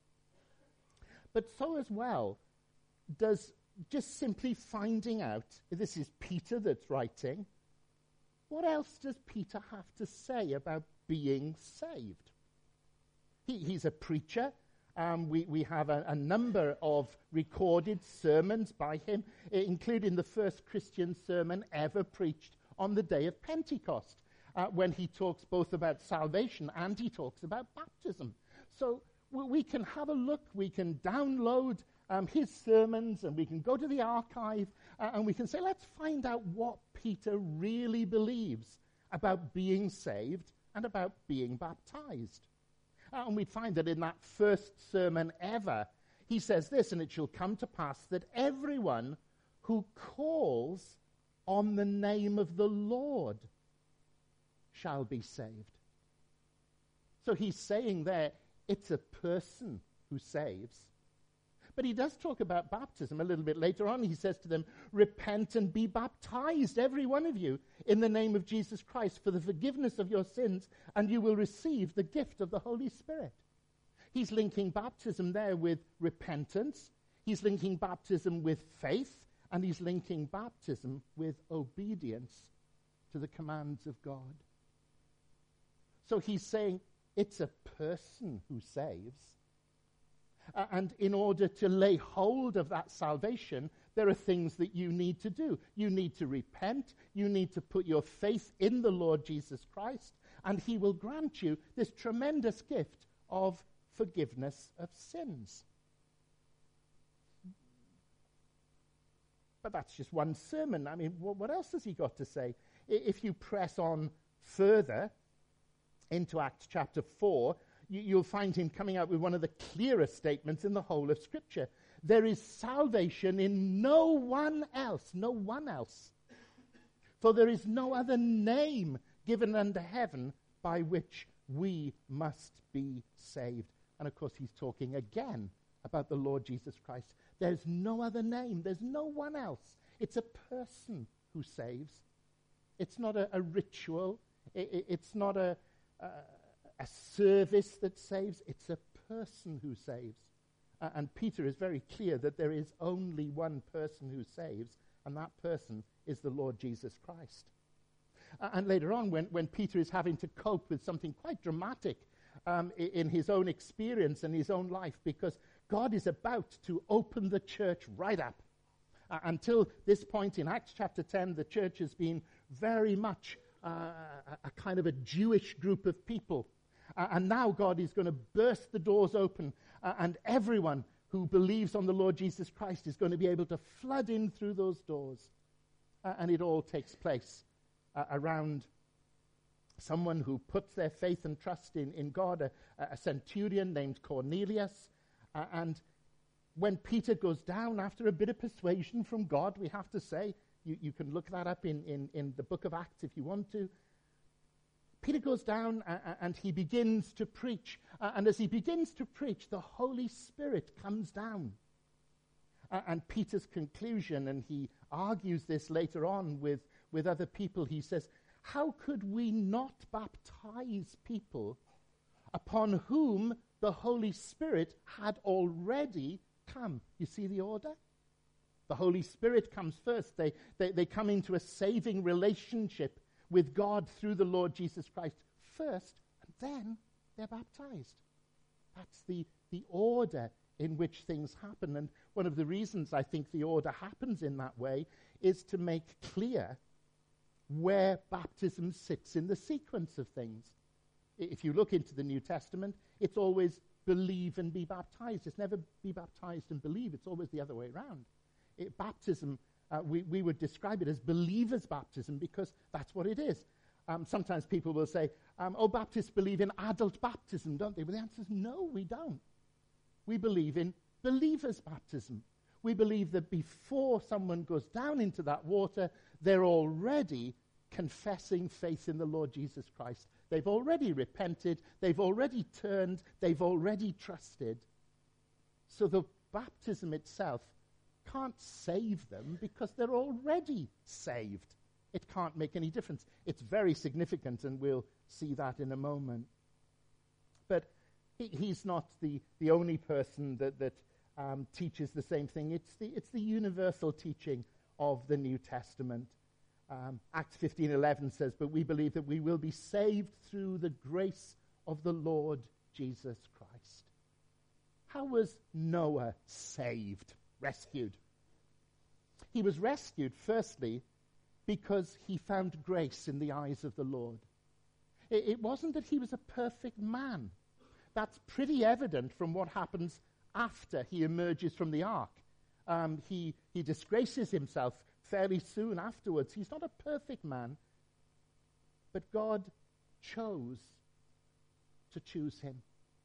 But so as well does just simply finding out, this is Peter that's writing, what else does Peter have to say about being saved? He, he's a preacher. Um, we, we have a, a, number of recorded sermons by him, including the first Christian sermon ever preached on the day of Pentecost, uh, when he talks both about salvation and he talks about baptism. So we can have a look, we can download um, his sermons, and we can go to the archive uh, and we can say, let's find out what Peter really believes about being saved and about being baptized. Uh, and we find that in that first sermon ever, he says this, and it shall come to pass that everyone who calls on the name of the Lord shall be saved. So he's saying there, it's a person who saves. But he does talk about baptism a little bit later on. He says to them, Repent and be baptized, every one of you, in the name of Jesus Christ for the forgiveness of your sins, and you will receive the gift of the Holy Spirit. He's linking baptism there with repentance, he's linking baptism with faith, and he's linking baptism with obedience to the commands of God. So he's saying it's a person who saves uh, and in order to lay hold of that salvation, there are things that you need to do. You need to repent. You need to put your faith in the Lord Jesus Christ, and He will grant you this tremendous gift of forgiveness of sins. But that's just one sermon. I mean, what else has He got to say? If you press on further into Acts chapter 4, you, will find him coming out with one of the clearest statements in the whole of Scripture. There is salvation in no one else, no one else. For there is no other name given under heaven by which we must be saved. And of course, he's talking again about the Lord Jesus Christ. There's no other name, there's no one else. It's a person who saves. It's not a, a ritual, It, it, it's not a, a, service that saves, it's a person who saves. Uh, and Peter is very clear that there is only one person who saves, and that person is the Lord Jesus Christ. Uh, and later on, when, when Peter is having to cope with something quite dramatic um, in, in his own experience and his own life, because God is about to open the church right up. Uh, until this point in Acts chapter 10, the church has been very much uh, a, a, kind of a Jewish group of people. And now God is going to burst the doors open, and everyone who believes on the Lord Jesus Christ is going to be able to flood in through those doors. And it all takes place around someone who puts their faith and trust in, in God, a, a centurion named Cornelius. and when Peter goes down after a bit of persuasion from God, we have to say, you, you can look that up in, in, in the book of Acts if you want to. Peter goes down uh, and he begins to preach. Uh, and as he begins to preach, the Holy Spirit comes down. Uh, and Peter's conclusion, and he argues this later on with, with other people, he says, How could we not baptize people upon whom the Holy Spirit had already come? You see the order? The Holy Spirit comes first. They, they, they come into a saving relationship with God through the Lord Jesus Christ first, and then they're baptized. That's the, the order in which things happen. And one of the reasons I think the order happens in that way is to make clear where baptism sits in the sequence of things. If you look into the New Testament, it's always believe and be baptized. It's never be baptized and believe, it's always the other way around it, baptism, uh, we, we would describe it as believers' baptism because that's what it is. Um, sometimes people will say, um, oh, Baptists believe in adult baptism, don't they? But the answer is no, we don't. We believe in believers' baptism. We believe that before someone goes down into that water, they're already confessing faith in the Lord Jesus Christ. They've already repented, they've already turned, they've already trusted. So the baptism itself can't save them because they're already saved. It can't make any difference. It's very significant, and we'll see that in a moment. But he, he's not the, the only person that, that um, teaches the same thing. It's the, it's the universal teaching of the New Testament. Um, Acts 15:11 says, "But we believe that we will be saved through the grace of the Lord Jesus Christ." How was Noah saved? Rescued. He was rescued, firstly, because he found grace in the eyes of the Lord. It, it wasn't that he was a perfect man. That's pretty evident from what happens after he emerges from the ark. Um, he, he disgraces himself fairly soon afterwards. He's not a perfect man, but God chose to choose him.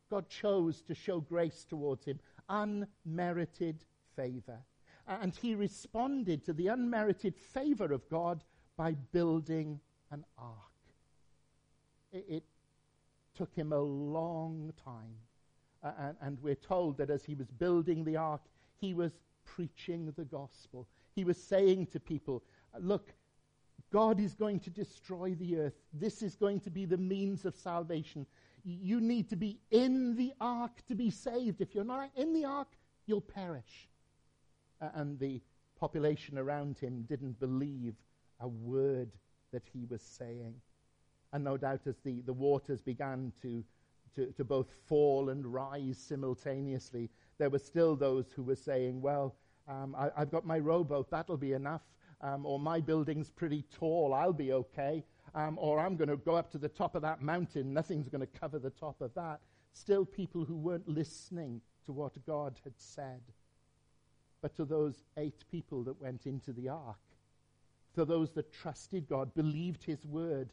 God chose to show grace towards him, unmerited favor. And he responded to the unmerited favor of God by building an ark. It, it took him a long time. Uh, and, and we're told that as he was building the ark, he was preaching the gospel. He was saying to people, Look, God is going to destroy the earth. This is going to be the means of salvation. You need to be in the ark to be saved. If you're not in the ark, you'll perish and the population around him didn't believe a word that he was saying. And no doubt, as the, the waters began to, to, to both fall and rise simultaneously, there were still those who were saying, Well, um, I, have got my rowboat, that'll be enough. Um, or my building's pretty tall, I'll be okay. Um, or I'm going to go up to the top of that mountain, nothing's going to cover the top of that. Still, people who weren't listening to what God had said but to those eight people that went into the ark. To those that trusted God, believed his word,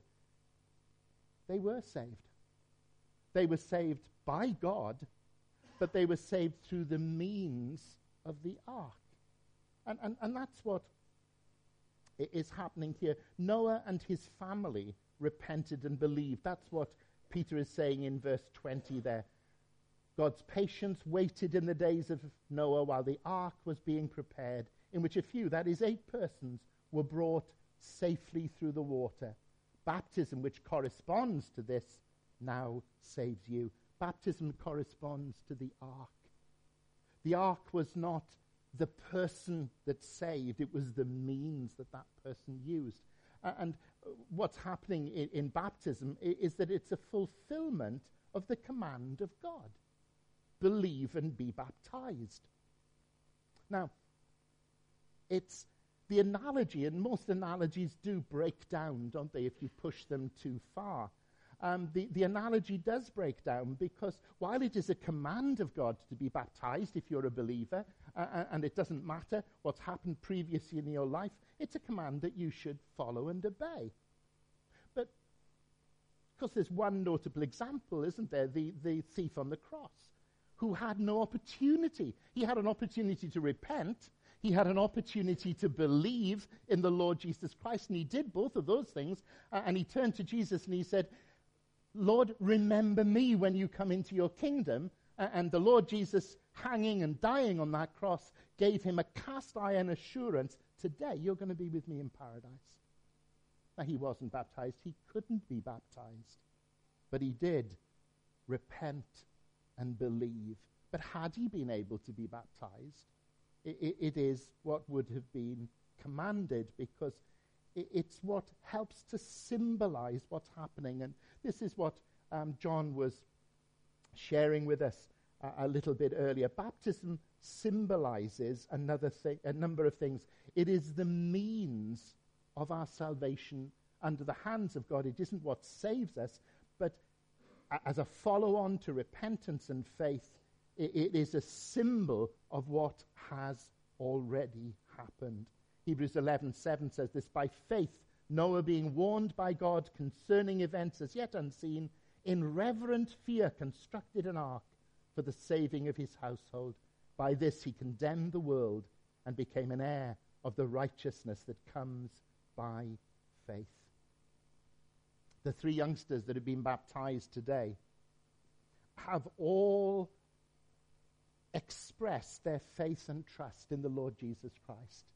they were saved. They were saved by God, but they were saved through the means of the ark. And, and, and that's what is happening here. Noah and his family repented and believed. That's what Peter is saying in verse 20 there. God's patience waited in the days of Noah while the ark was being prepared, in which a few, that is, eight persons, were brought safely through the water. baptism, which corresponds to this, now saves you. Baptism corresponds to the ark. The ark was not the person that saved, it was the means that that person used. Uh, and what's happening in, baptism is, is that it's a fulfillment of the command of God believe and be baptized. Now, it's the analogy, and most analogies do break down, don't they, if you push them too far. Um, the, the analogy does break down because while it is a command of God to be baptized if you're a believer, uh, and it doesn't matter what's happened previously in your life, it's a command that you should follow and obey. But, of course, there's one notable example, isn't there? The, the thief on the cross, who had no opportunity. He had an opportunity to repent, he had an opportunity to believe in the Lord Jesus Christ, and he did both of those things. Uh, and he turned to Jesus and he said, Lord, remember me when you come into your kingdom. Uh, and the Lord Jesus, hanging and dying on that cross, gave him a cast iron assurance today you're going to be with me in paradise. Now, he wasn't baptized, he couldn't be baptized. But he did repent and believe. But had he been able to be baptized, it, it is what would have been commanded because it, it's what helps to symbolize what's happening. And this is what um, John was sharing with us a little bit earlier. Baptism symbolizes another thing, a number of things. It is the means of our salvation under the hands of God. It isn't what saves us, as a follow on to repentance and faith, it, it is a symbol of what has already happened. Hebrews 11:7 says this by faith Noah being warned by God concerning events as yet unseen in reverent fear constructed an ark for the saving of his household by this he condemned the world and became an heir of the righteousness that comes by faith the three youngsters that have been baptized today have all expressed their faith and trust in the Lord Jesus Christ.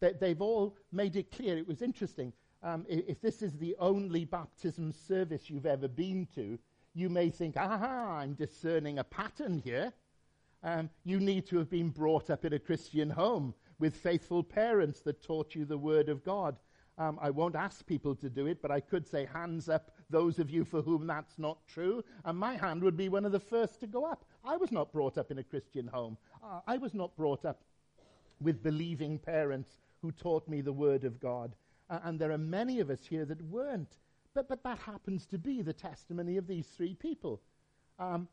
They, have all made it clear. It was interesting. Um, if, if this is the only baptism service you've ever been to, you may think, aha, I'm discerning a pattern here. Um, you need to have been brought up in a Christian home with faithful parents that taught you the Word of God. Um, I won't ask people to do it, but I could say, hands up, those of you for whom that's not true. And my hand would be one of the first to go up. I was not brought up in a Christian home. Uh, I was not brought up with believing parents who taught me the Word of God. Uh, and there are many of us here that weren't. But, but that happens to be the testimony of these three people. Um,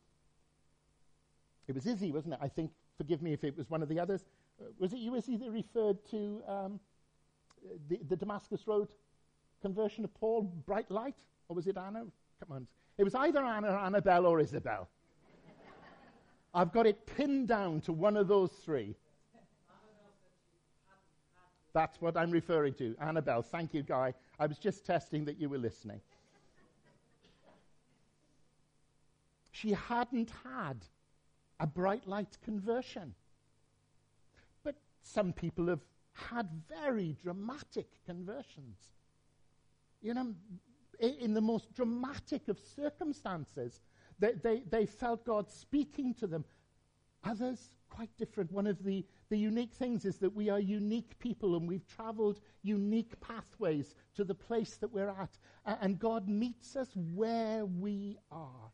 it was Izzy, wasn't it? I think, forgive me if it was one of the others. Uh, was it you, Izzy, that referred to um, the, the Damascus Road conversion of Paul, bright light? Or was it Anna? Come on. It was either Anna, Annabelle, or Isabel. I've got it pinned down to one of those three. That's what I'm referring to. Annabelle. Thank you, Guy. I was just testing that you were listening. she hadn't had a bright light conversion. But some people have had very dramatic conversions. You know, in the most dramatic of circumstances, they, they, they felt God speaking to them. Others, quite different. One of the, the unique things is that we are unique people and we've traveled unique pathways to the place that we're at. and God meets us where we are.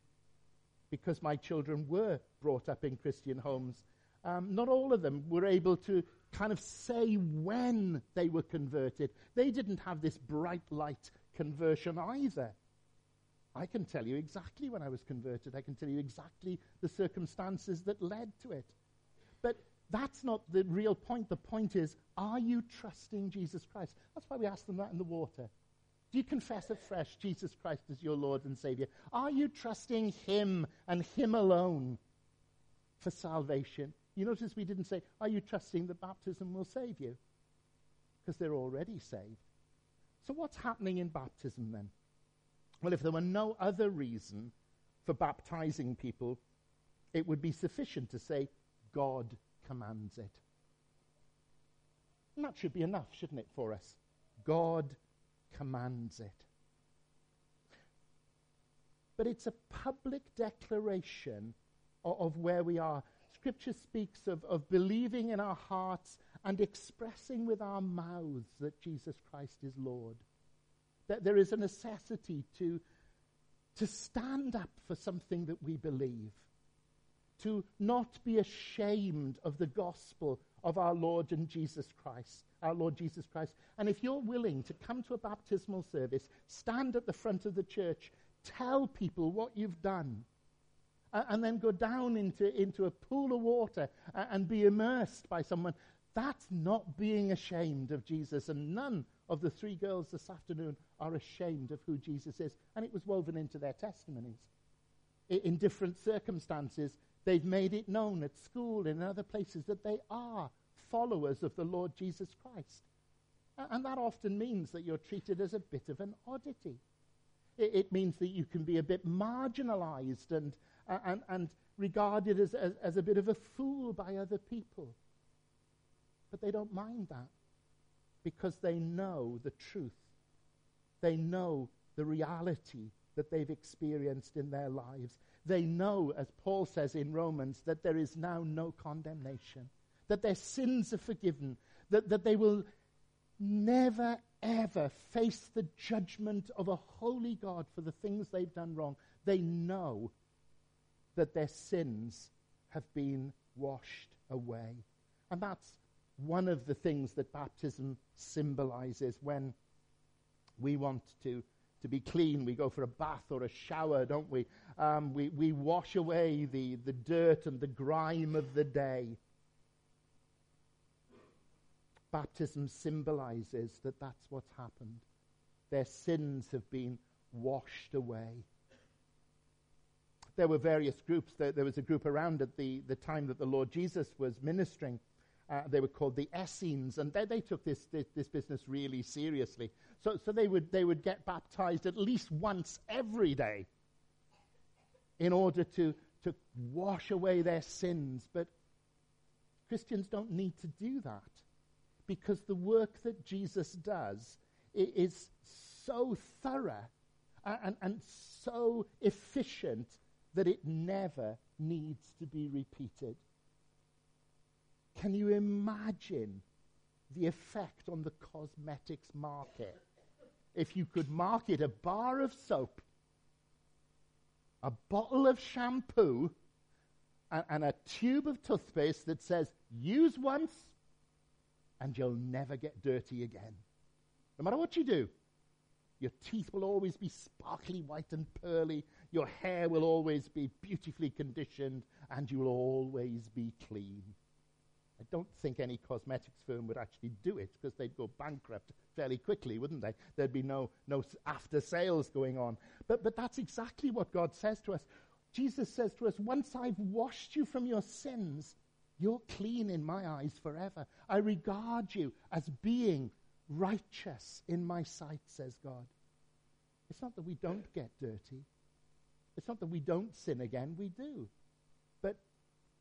Because my children were brought up in Christian homes, um, not all of them were able to kind of say when they were converted. They didn't have this bright light conversion either. I can tell you exactly when I was converted. I can tell you exactly the circumstances that led to it. But that's not the real point. The point is, are you trusting Jesus Christ? That's why we ask them that in the water. Do you confess afresh Jesus Christ as your Lord and Savior? Are you trusting Him and Him alone for salvation? You notice we didn't say, Are you trusting that baptism will save you? Because they're already saved. So, what's happening in baptism then? Well, if there were no other reason for baptizing people, it would be sufficient to say, God commands it. And that should be enough, shouldn't it, for us? God commands it. but it's a public declaration of, of where we are. Scripture speaks of, of believing in our hearts and expressing with our mouths that Jesus Christ is Lord. That there is a necessity to, to stand up for something that we believe, to not be ashamed of the gospel of our Lord and Jesus Christ, our Lord Jesus Christ. And if you're willing to come to a baptismal service, stand at the front of the church, tell people what you've done, and then go down into, into a pool of water and be immersed by someone, that's not being ashamed of Jesus. And none of the three girls this afternoon are ashamed of who Jesus is. And it was woven into their testimonies. In different circumstances, they've made it known at school and in other places that they are followers of the Lord Jesus Christ. And that often means that you're treated as a bit of an oddity. It, it means that you can be a bit marginalized and, and, and regarded as, as, as a bit of a fool by other people. But they don't mind that because they know the truth. They know the reality that they've experienced in their lives. They know, as Paul says in Romans, that there is now no condemnation, that their sins are forgiven, that, that they will never, ever face the judgment of a holy God for the things they've done wrong. They know that their sins have been washed away. And that's one of the things that baptism symbolizes when we want to, to be clean. We go for a bath or a shower, don't we? Um, we, we wash away the, the dirt and the grime of the day. Baptism symbolizes that that's what's happened. Their sins have been washed away. There were various groups. There, there was a group around at the, the time that the Lord Jesus was ministering uh, they were called the Essenes, and they, they took this, this, this, business really seriously. So, so they, would, they would get baptized at least once every day in order to, to wash away their sins. But Christians don't need to do that because the work that Jesus does is so thorough and, and so efficient that it never needs to be repeated. Can you imagine the effect on the cosmetics market if you could market a bar of soap, a bottle of shampoo, and, and a tube of toothpaste that says, use once and you'll never get dirty again? No matter what you do, your teeth will always be sparkly white and pearly. Your hair will always be beautifully conditioned, and you will always be clean. I don't think any cosmetics firm would actually do it because they'd go bankrupt fairly quickly, wouldn't they? There'd be no, no after sales going on. But, but that's exactly what God says to us. Jesus says to us, Once I've washed you from your sins, you're clean in my eyes forever. I regard you as being righteous in my sight, says God. It's not that we don't get dirty. It's not that we don't sin again. We do. But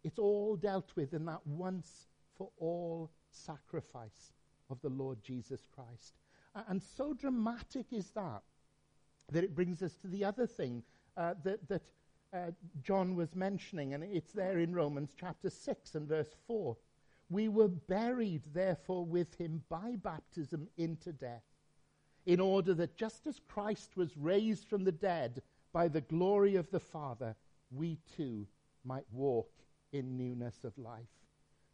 it's all dealt with in that once for all sacrifice of the Lord Jesus Christ. And so dramatic is that that it brings us to the other thing uh, that, that uh, John was mentioning, and it's there in Romans chapter 6 and verse 4. We were buried, therefore, with him by baptism into death, in order that just as Christ was raised from the dead by the glory of the Father, we too might walk in newness of life.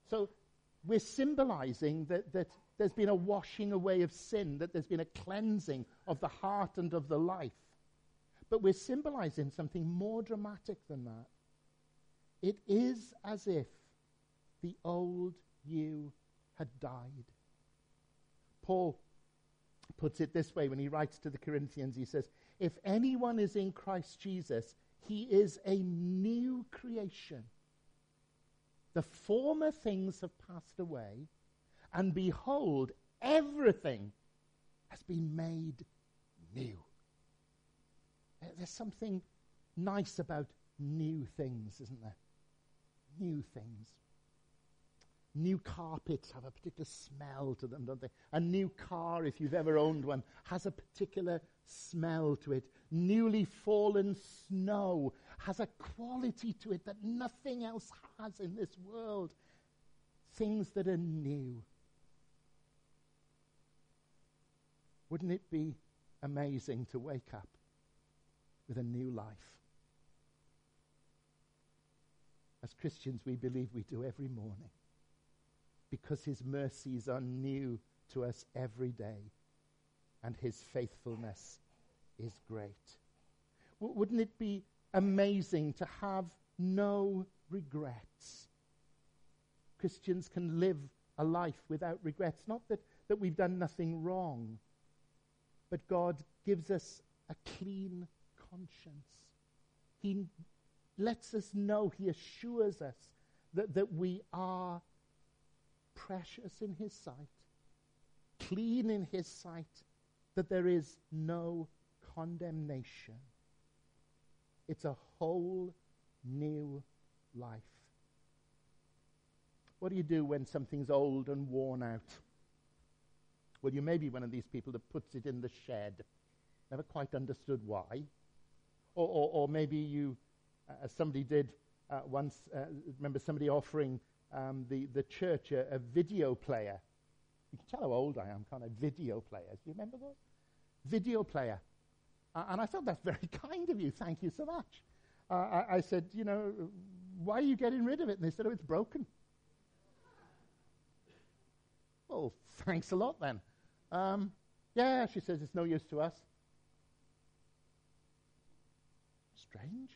So we're symbolizing that, that there's been a washing away of sin, that there's been a cleansing of the heart and of the life. But we're symbolizing something more dramatic than that. It is as if the old you had died. Paul puts it this way when he writes to the Corinthians. He says, If anyone is in Christ Jesus, he is a new creation. The former things have passed away, and behold, everything has been made new. There's something nice about new things, isn't there? New things. New carpets have a particular smell to them, don't they? A new car, if you've ever owned one, has a particular smell to it. Newly fallen snow has a quality to it that nothing else has in this world. Things that are new. Wouldn't it be amazing to wake up with a new life? As Christians, we believe we do every morning because his mercies are new to us every day and his faithfulness is great. W- wouldn't it be amazing to have no regrets? Christians can live a life without regrets. Not that, that we've done nothing wrong, but God gives us a clean conscience. He lets us know, He assures us that, that we are precious in His sight, clean in His sight, that there is no condemnation. It's a whole new life. What do you do when something's old and worn out? Well, you may be one of these people that puts it in the shed. Never quite understood why. Or, or, or maybe you, uh, as somebody did uh, once, uh, remember somebody offering um, the, the church a, a, video player. You can tell how old I am, can't I? Video players. Do you remember those? Video player. Uh, and I thought that's very kind of you. Thank you so much. Uh, I, I, said, you know, why are you getting rid of it? And they said, oh, it's broken. well, thanks a lot then. Um, yeah, she says, it's no use to us. Strange.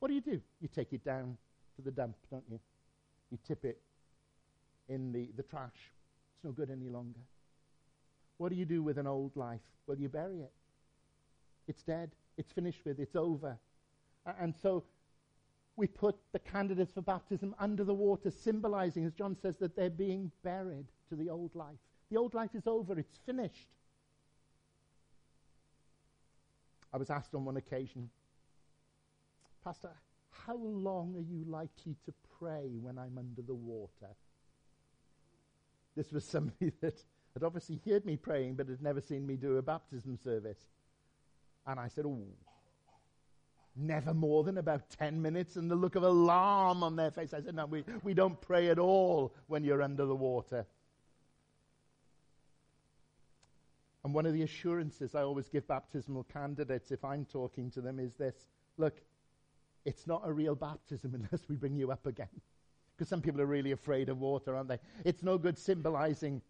What do you do? You take it down to the dump, don't you? You tip it in the, the trash. It's no good any longer. What do you do with an old life? Well, you bury it. It's dead. It's finished with. It's over. And so we put the candidates for baptism under the water, symbolizing, as John says, that they're being buried to the old life. The old life is over. It's finished. I was asked on one occasion, Pastor, how long are you likely to pray when I'm under the water? This was somebody that had obviously heard me praying but had never seen me do a baptism service. And I said, Oh, never more than about 10 minutes, and the look of alarm on their face. I said, No, we, we don't pray at all when you're under the water. And one of the assurances I always give baptismal candidates if I'm talking to them is this look, it's not a real baptism unless we bring you up again. Because some people are really afraid of water, aren't they? It's no good symbolizing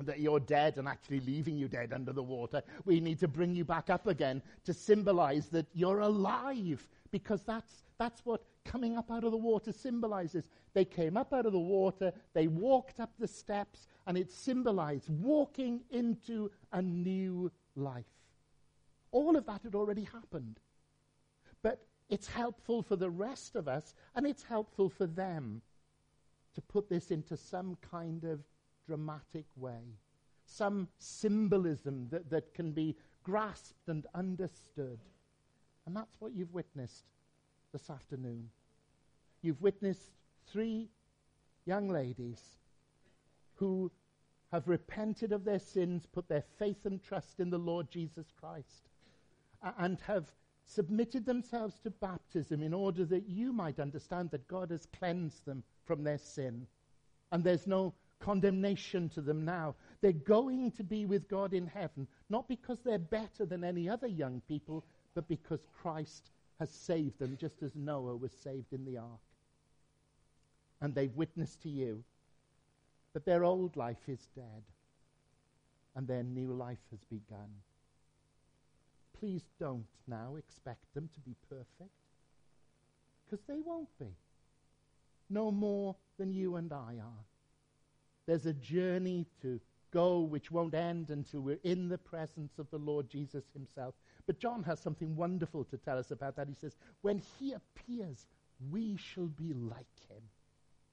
that you're dead and actually leaving you dead under the water. We need to bring you back up again to symbolize that you're alive because that's, that's what coming up out of the water symbolizes. They came up out of the water, they walked up the steps, and it symbolized walking into a new life. All of that had already happened. But it's helpful for the rest of us, and it's helpful for them to put this into some kind of dramatic way, some symbolism that, that can be grasped and understood. And that's what you've witnessed this afternoon. You've witnessed three young ladies who have repented of their sins, put their faith and trust in the Lord Jesus Christ, and have submitted themselves to baptism in order that you might understand that God has cleansed them from their sin. And there's no condemnation to them now. They're going to be with God in heaven, not because they're better than any other young people, but because Christ has saved them, just as Noah was saved in the ark. And they've witnessed to you that their old life is dead and their new life has begun. Please don't now expect them to be perfect, because they won't be. No more than you and I are. There's a journey to go which won't end until we're in the presence of the Lord Jesus himself. But John has something wonderful to tell us about that. He says, When he appears, we shall be like him,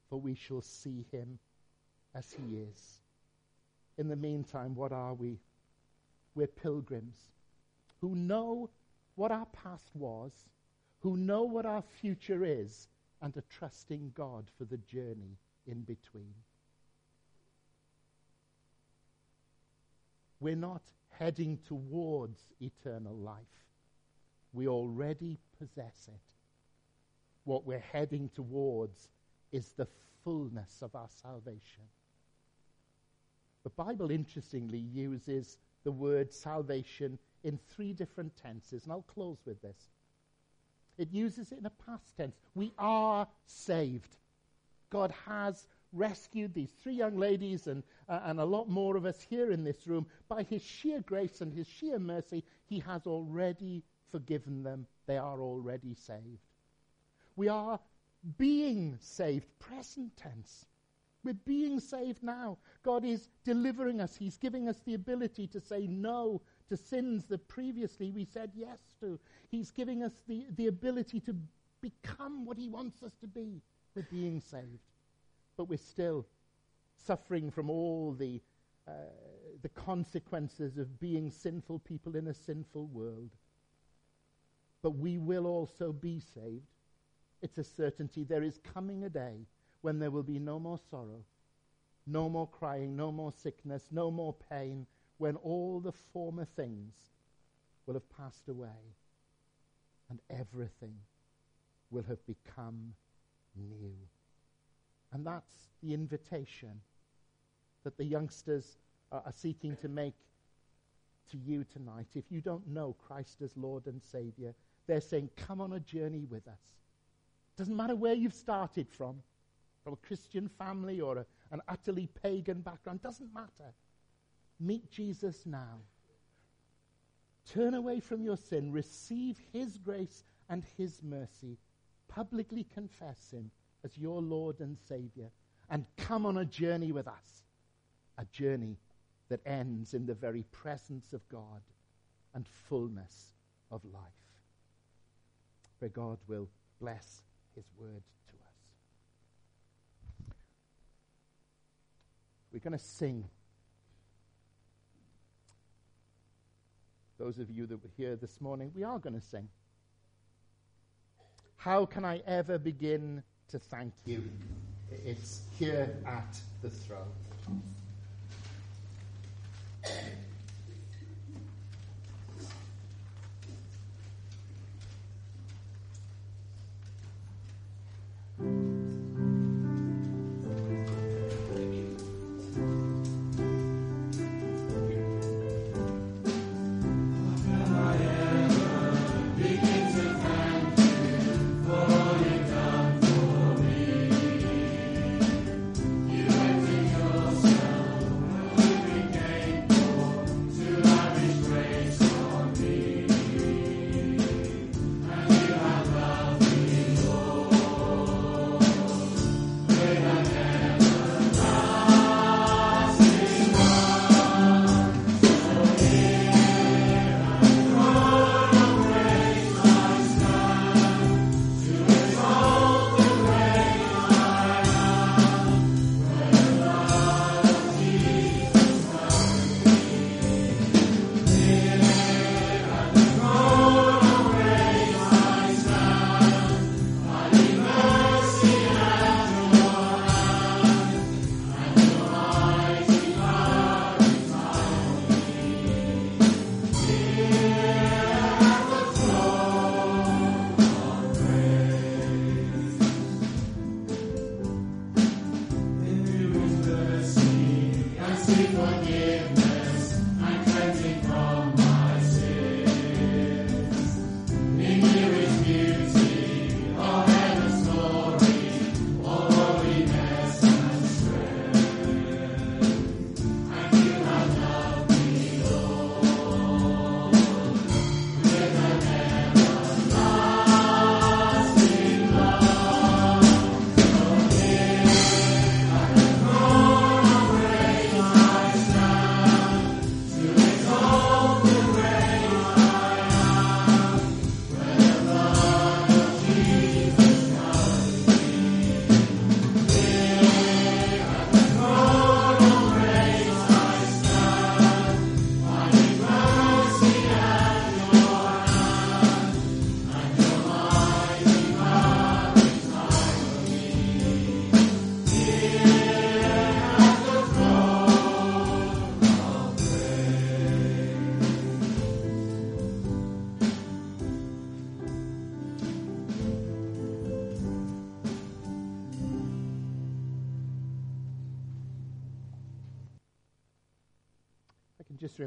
for we shall see him as he is. In the meantime, what are we? We're pilgrims who know what our past was, who know what our future is, and are trusting God for the journey in between. We're not heading towards eternal life. We already possess it. What we're heading towards is the fullness of our salvation. The Bible, interestingly, uses the word salvation in three different tenses, and I'll close with this. It uses it in a past tense. We are saved. God has rescued these three young ladies and, uh, and a lot more of us here in this room. By his sheer grace and his sheer mercy, he has already forgiven them. They are already saved. We are being saved, present tense. We're being saved now. God is delivering us. He's giving us the ability to say no to sins that previously we said yes to. He's giving us the, the ability to become what He wants us to be. We're being saved. But we're still suffering from all the, uh, the consequences of being sinful people in a sinful world. But we will also be saved. It's a certainty. There is coming a day when there will be no more sorrow, no more crying, no more sickness, no more pain, when all the former things will have passed away and everything will have become new. And that's the invitation that the youngsters are, seeking to make to you tonight. If you don't know Christ as Lord and Savior, they're saying, Come on a journey with us. Doesn't matter where you've started from from a Christian family or a, an utterly pagan background, doesn't matter. Meet Jesus now. Turn away from your sin, receive his grace and his mercy, publicly confess him as your Lord and Savior, and come on a journey with us. A journey that ends in the very presence of God and fullness of life. Where God will bless his word to us. We're going to sing. Those of you that were here this morning, we are going to sing. How can I ever begin to thank you? It's here at the throne.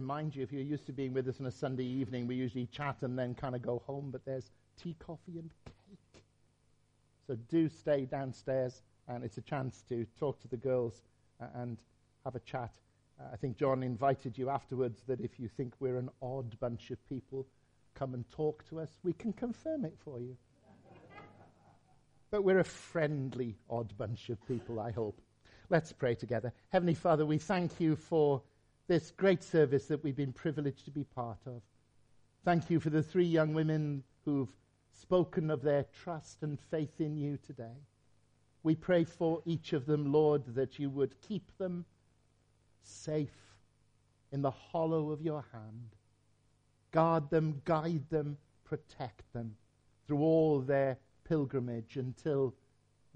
Remind you if you're used to being with us on a Sunday evening, we usually chat and then kind of go home, but there's tea, coffee, and cake. So do stay downstairs, and it's a chance to talk to the girls and have a chat. Uh, I think John invited you afterwards that if you think we're an odd bunch of people, come and talk to us. We can confirm it for you. but we're a friendly, odd bunch of people, I hope. Let's pray together. Heavenly Father, we thank you for this great service that we've been privileged to be part of. Thank you for the three young women who've spoken of their trust and faith in you today. We pray for each of them, Lord, that you would keep them safe in the hollow of your hand. Guard them, guide them, protect them through all their pilgrimage until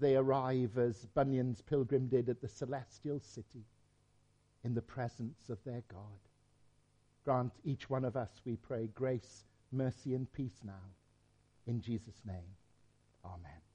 they arrive, as Bunyan's pilgrim did, at the celestial city in the presence of their God. Grant each one of us, we pray, grace, mercy, and peace now. In Jesus' name, amen.